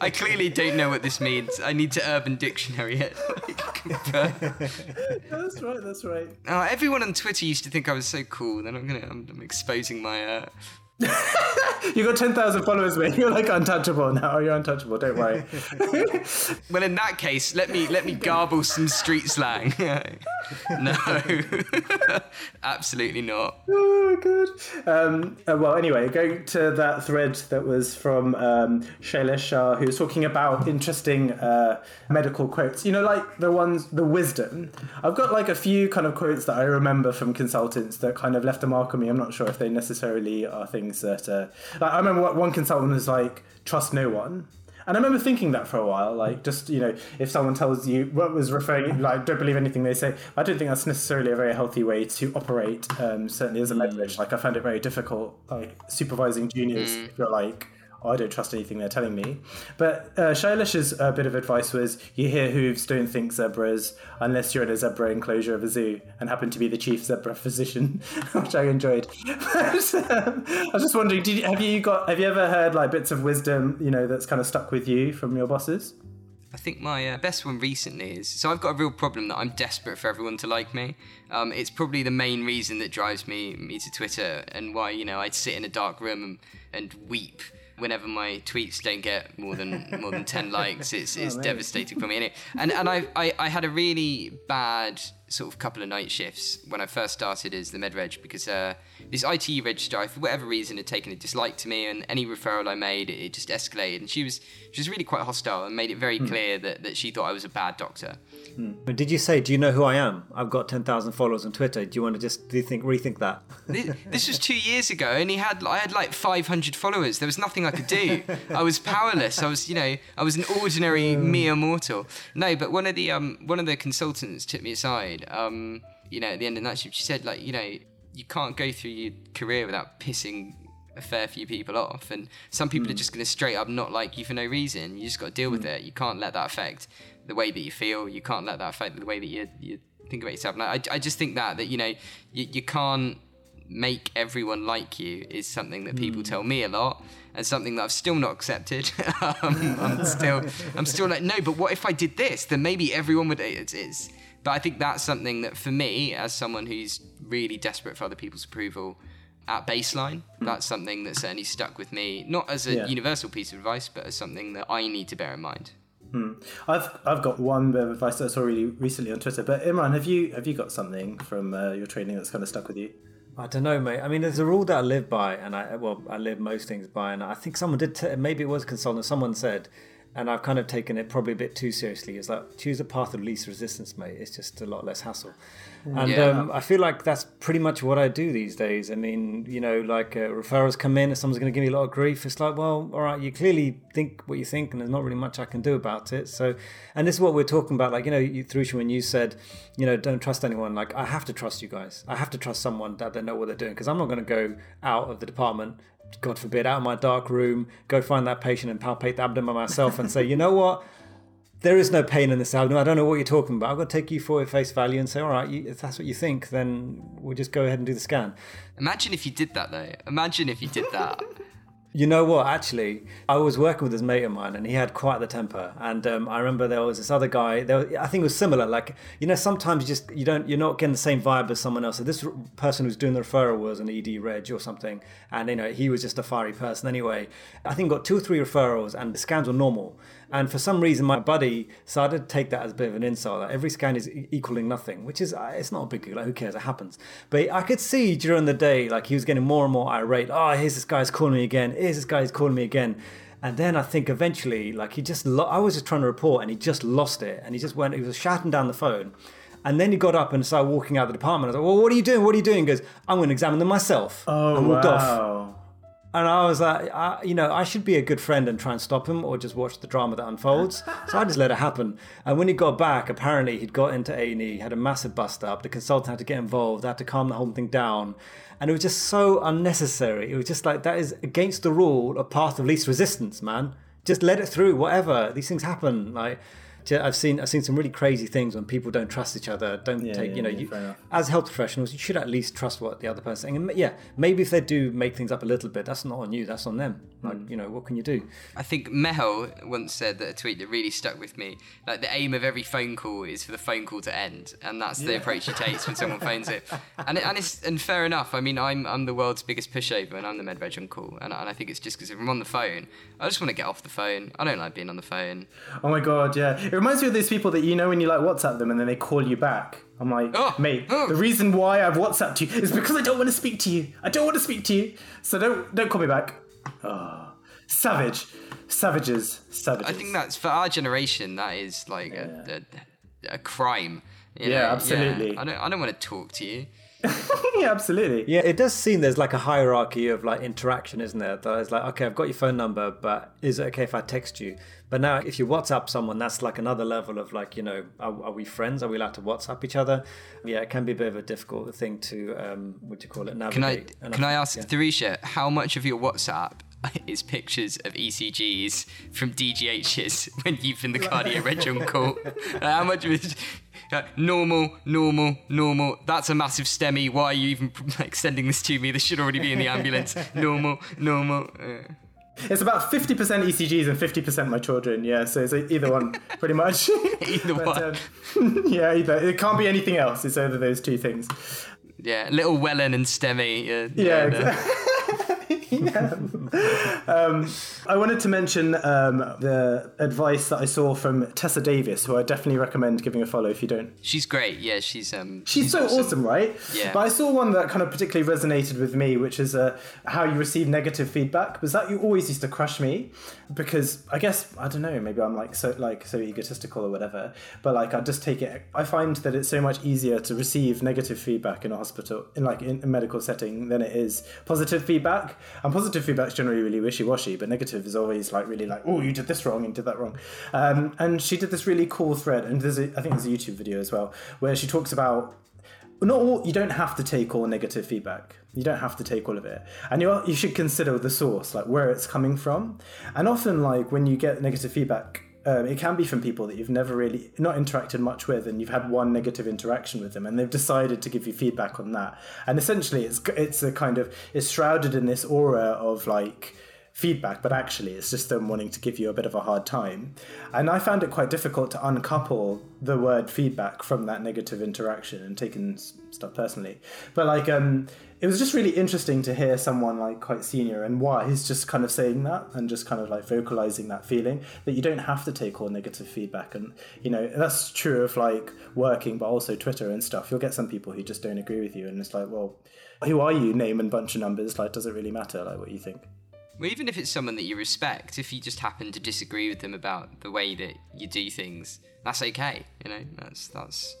I clearly don't know what this means. I need to Urban Dictionary it. That's right. That's right. Uh, everyone on Twitter used to think I was so cool. Then I'm gonna, I'm, I'm exposing my, uh, You got ten thousand followers, mate. You're like untouchable now. You're untouchable. Don't worry. Well, in that case, let me let me garble some street slang. no, absolutely not. oh, good. Um, uh, well, anyway, going to that thread that was from um, Shailesh Shah, who was talking about interesting uh, medical quotes. You know, like the ones, the wisdom. I've got like a few kind of quotes that I remember from consultants that kind of left a mark on me. I'm not sure if they necessarily are things that. Uh, like, I remember what one consultant was like, "Trust no one." And I remember thinking that for a while, like just you know, if someone tells you what was referring, like don't believe anything they say. I don't think that's necessarily a very healthy way to operate. Um, certainly as a med reg, like I found it very difficult, like supervising juniors. If you're like, I don't trust anything they're telling me. But uh, Shailesh's uh, bit of advice was, you hear hooves, don't think zebras, unless you're in a zebra enclosure of a zoo and happen to be the chief zebra physician, which I enjoyed. But, um, I was just wondering, you, have you got, have you ever heard like bits of wisdom, you know, that's kind of stuck with you from your bosses? I think my uh, best one recently is so I've got a real problem that I'm desperate for everyone to like me. Um, it's probably the main reason that drives me me to Twitter and why you know I'd sit in a dark room and, and weep whenever my tweets don't get more than more than ten likes. It's oh, it's devastating for me. And it, and, and I, I I had a really bad sort of couple of night shifts when I first started as the med reg because uh, this ITU registrar, for whatever reason, had taken a dislike to me, and any referral I made, it just escalated. And she was she was really quite hostile and made it very clear that, that she thought I was a bad doctor. But did you say, do you know who I am? I've got 10,000 followers on Twitter. Do you want to just do you think rethink that? This, this was two years ago, and he had I had like 500 followers. There was nothing I could do. I was powerless. I was, you know, I was an ordinary mere mortal. No, but one of the um one of the consultants took me aside. Um, you know, at the end of that she said like, you know, you can't go through your career without pissing a fair few people off, and some people are just going to straight up not like you for no reason. You just got to deal with it. You can't let that affect the way that you feel. You can't let that affect the way that you you think about yourself. And I, I just think that that you know you, you can't make everyone like you is something that people tell me a lot and something that I've still not accepted. um, I'm still I'm still like no, but what if I did this? Then maybe everyone would. It is. But I think that's something that for me, as someone who's really desperate for other people's approval, at baseline, that's something that certainly stuck with me. Not as a Yeah. universal piece of advice, but as something that I need to bear in mind. I've I've got one bit of advice that I saw really recently on Twitter. But Imran, have you have you got something from uh, your training that's kind of stuck with you? I don't know, mate. I mean, there's a rule that I live by, and I well, I live most things by, and I think someone did. T- maybe it was a consultant. Someone said, and I've kind of taken it probably a bit too seriously. Is like choose a path of least resistance, mate. It's just a lot less hassle. And Yeah. um, I feel like that's pretty much what I do these days. I mean, you know, like uh, referrals come in, and someone's going to give me a lot of grief. It's like, well, all right, you clearly think what you think, and there's not really much I can do about it. So, and this is what we're talking about. Like, you know, you, Tharusha, when you said, you know, don't trust anyone. Like, I have to trust you guys. I have to trust someone that they know what they're doing because I'm not going to go out of the department. God forbid, out of my dark room, go find that patient and palpate the abdomen myself and say, you know what? there is no pain in this abdomen. I don't know what you're talking about. I've got to take you for your face value and say, all right, you, if that's what you think, then we'll just go ahead and do the scan. Imagine if you did that though. Imagine if you did that. You know what? Actually, I was working with this mate of mine, and he had quite the temper. And um, I remember there was this other guy. There, was- I think it was similar. Like you know, sometimes you just you don't you're not getting the same vibe as someone else. So this person who's doing the referral was an ED reg or something, and you know he was just a fiery person anyway. I think got two or three referrals, and the scans were normal. And for some reason, my buddy started to take that as a bit of an insult. Like every scan is e- equaling nothing, which is uh, it's not a big deal. Like, who cares? It happens. But I could see during the day, like he was getting more and more irate. Oh, here's this guy's calling me again. Here's this guy's calling me again. And then I think eventually, like he just, lo- I was just trying to report, and he just lost it, and he just went. He was shouting down the phone. And then he got up and started walking out of the department. I was like, "Well, what are you doing? What are you doing?" He goes, "I'm going to examine them myself." Oh and walked off. And I was like, I, you know, I should be a good friend and try and stop him or just watch the drama that unfolds. so I just let it happen. And when he got back, apparently he'd got into A&E, had a massive bust up. The consultant had to get involved, had to calm the whole thing down. And it was just so unnecessary. It was just like, that is against the rule, a path of least resistance, man. Just let it through, whatever. These things happen. Like, I've seen I've seen some really crazy things when people don't trust each other. Don't Yeah, take yeah, you know yeah, you, as health professionals, you should at least trust what the other person's saying. And yeah, maybe if they do make things up a little bit, that's not on you. That's on them. Like Mm. you know, what can you do? I think Mehel once said that a tweet that really stuck with me. Like the aim of every phone call is for the phone call to end, and that's the approach he takes when someone phones it. And it, and it's and fair enough. I mean, I'm I'm the world's biggest pushover, and I'm the med reg on call, and, and I think it's just because if I'm on the phone, I just want to get off the phone. I don't like being on the phone. Oh my god, yeah. It reminds me of those people that you know when you like WhatsApp them and then they call you back. I'm like, Oh, mate, oh. the reason why I've WhatsApped you is because I don't want to speak to you. I don't want to speak to you. So don't don't call me back. Oh, savage. Savages. Savages. I think that's for our generation. That is like a, a, a crime. you Yeah, know? absolutely. I don't I don't want to talk to you. yeah, absolutely. Yeah, it does seem there's like a hierarchy of like interaction, isn't there? That is like, okay, I've got your phone number, but is it okay if I text you? But now, if you WhatsApp someone, that's like another level of like, you know, are, are we friends? Are we allowed to WhatsApp each other? Yeah, it can be a bit of a difficult thing to, um, what do you call it, Can I. And can I ask yeah. Tharusha, how much of your WhatsApp is pictures of ECGs from DGHs when you've been the cardio reg on call? How much of it is normal, normal, normal? That's a massive STEMI. Why are you even like sending this to me? This should already be in the ambulance. normal, normal. Uh. It's about 50% ECGs and 50% my children. Yeah, so it's either one, pretty much. Either one. Um, yeah, either. It can't be anything else. It's either those two things. Yeah, little Wellen and STEMI. Uh, Yeah, and, uh, exactly. Yeah. um, I wanted to mention um, the advice that I saw from Tessa Davis, who I definitely recommend giving a follow if you don't She's great. Yeah, she's um. She's, so awesome. right? Yeah. But I saw one that kind of particularly resonated with me, which is uh, how you receive negative feedback. Was that you always used to crush me because I guess I don't know. Maybe I'm like so like so egotistical or whatever. But like I just take it. I find that it's so much easier to receive negative feedback in a hospital, in like in a medical setting, than it is positive feedback. And positive feedback is generally really wishy washy, but negative is always like really like oh you did this wrong and did that wrong. Um, and she did this really cool thread, and there's a, I think there's a YouTube video as well where she talks about not all you don't have to take all negative feedback. You don't have to take all of it. And you you should consider the source like where it's coming from. And often like when you get negative feedback um, it can be from people that you've never really not interacted much with and you've had one negative interaction with them and they've decided to give you feedback on that and essentially it's it's a kind of it's shrouded in this aura of like feedback, but actually it's just them wanting to give you a bit of a hard time. And I found it quite difficult to uncouple the word feedback from that negative interaction and taking stuff personally. But like, um, it was just really interesting to hear someone like quite senior and wise just kind of saying that and just kind of like vocalizing that feeling that you don't have to take all negative feedback. And, you know, that's true of like working, but also Twitter and stuff. You'll get some people who just don't agree with you. And it's like, well, who are you? Name and bunch of numbers. Like, does it really matter? Like, what you think? Well, even if it's someone that you respect, if you just happen to disagree with them about the way that you do things, that's okay. You know, that's that's.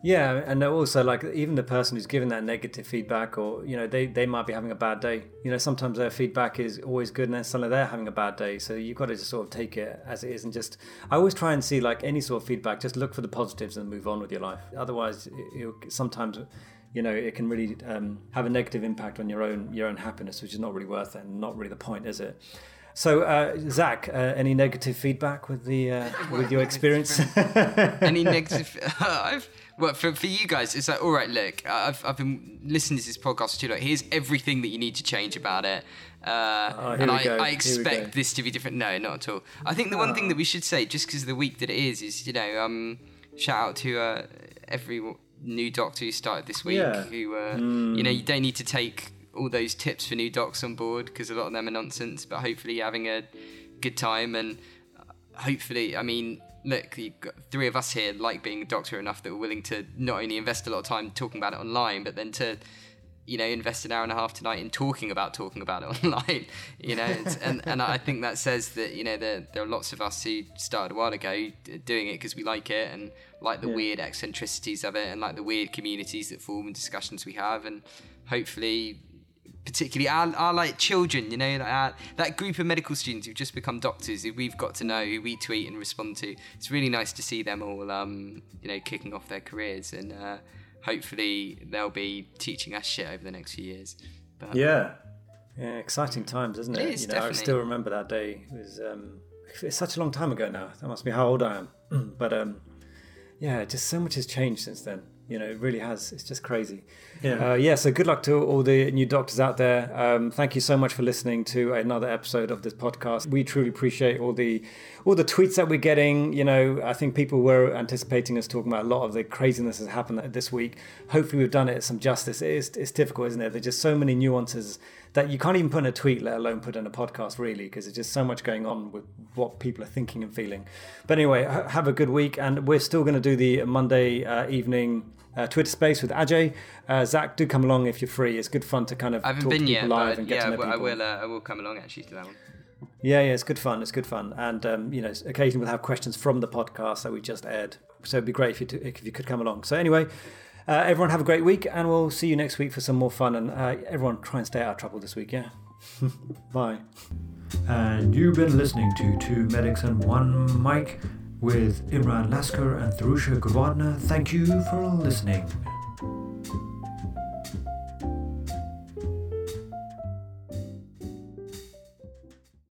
Yeah, and also like even the person who's giving that negative feedback, or you know, they they might be having a bad day. You know, sometimes their feedback is always good, and then suddenly they're having a bad day. So you've got to just sort of take it as it is, and just I always try and see like any sort of feedback, just look for the positives and move on with your life. Otherwise, it, it, sometimes you know it can really um, have a negative impact on your own your own happiness, which is not really worth it, and not really the point, is it? So, uh, Zach, uh, any negative feedback with the uh, with your experience? Any negative? I've well for, for you guys, it's like all right. Look, I've I've been listening to this podcast for too long. Here's everything that you need to change about it. Uh, Oh, and I, I expect this to be different. No, not at all. I think the one thing that we should say, just because of the week that it is, is you know, um, shout out to uh, every new doctor who started this week. Yeah. Who uh, you know, you don't need to take all those tips for new docs on board because a lot of them are nonsense. But hopefully, you're having a good time and hopefully, I mean, look, three of us here like being a doctor enough that we're willing to not only invest a lot of time talking about it online, but then to, you know, invest an hour and a half tonight in talking about talking about it online. You know, it's, and and I think that says that you know there there are lots of us who started a while ago doing it because we like it and like the weird eccentricities of it and like the weird communities that form and discussions we have and hopefully particularly our, our like children, you know, like our, that group of medical students who've just become doctors, who we've got to know, who we tweet and respond to. It's really nice to see them all, um, you know, kicking off their careers, and uh, hopefully they'll be teaching us shit over the next few years. But Yeah. Yeah, exciting times, isn't it? It is, you know, definitely. I still remember that day. It was um, it's such a long time ago now. That must be how old I am. but um, yeah, just so much has changed since then. You know, it really has. It's just crazy. Yeah. Uh, yeah. So good luck to all the new doctors out there. Um, thank you so much for listening to another episode of this podcast. We truly appreciate all the all the tweets that we're getting. You know, I think people were anticipating us talking about a lot of the craziness that's happened this week. Hopefully, we've done it some justice. It is, it's difficult, isn't it? There's just so many nuances that you can't even put in a tweet, let alone put in a podcast, really, because there's just so much going on with what people are thinking and feeling. But anyway, have a good week, and we're still going to do the Monday uh, evening uh, Twitter space with Ajay. Uh, Zach, do come along if you're free. It's good fun to kind of I haven't talk been to people yet, live and get yeah, to know people. I will. Uh, I will come along actually to that one. Yeah, yeah, it's good fun. It's good fun, and um, you know, occasionally we'll have questions from the podcast that we just aired. So it'd be great if you t- if you could come along. So anyway, uh, everyone have a great week, and we'll see you next week for some more fun. And uh, everyone try and stay out of trouble this week. Yeah, bye. And you've been listening to Two Medics and One Mic with Imran Lasker and Tharusha Gurwadna. Thank you for listening.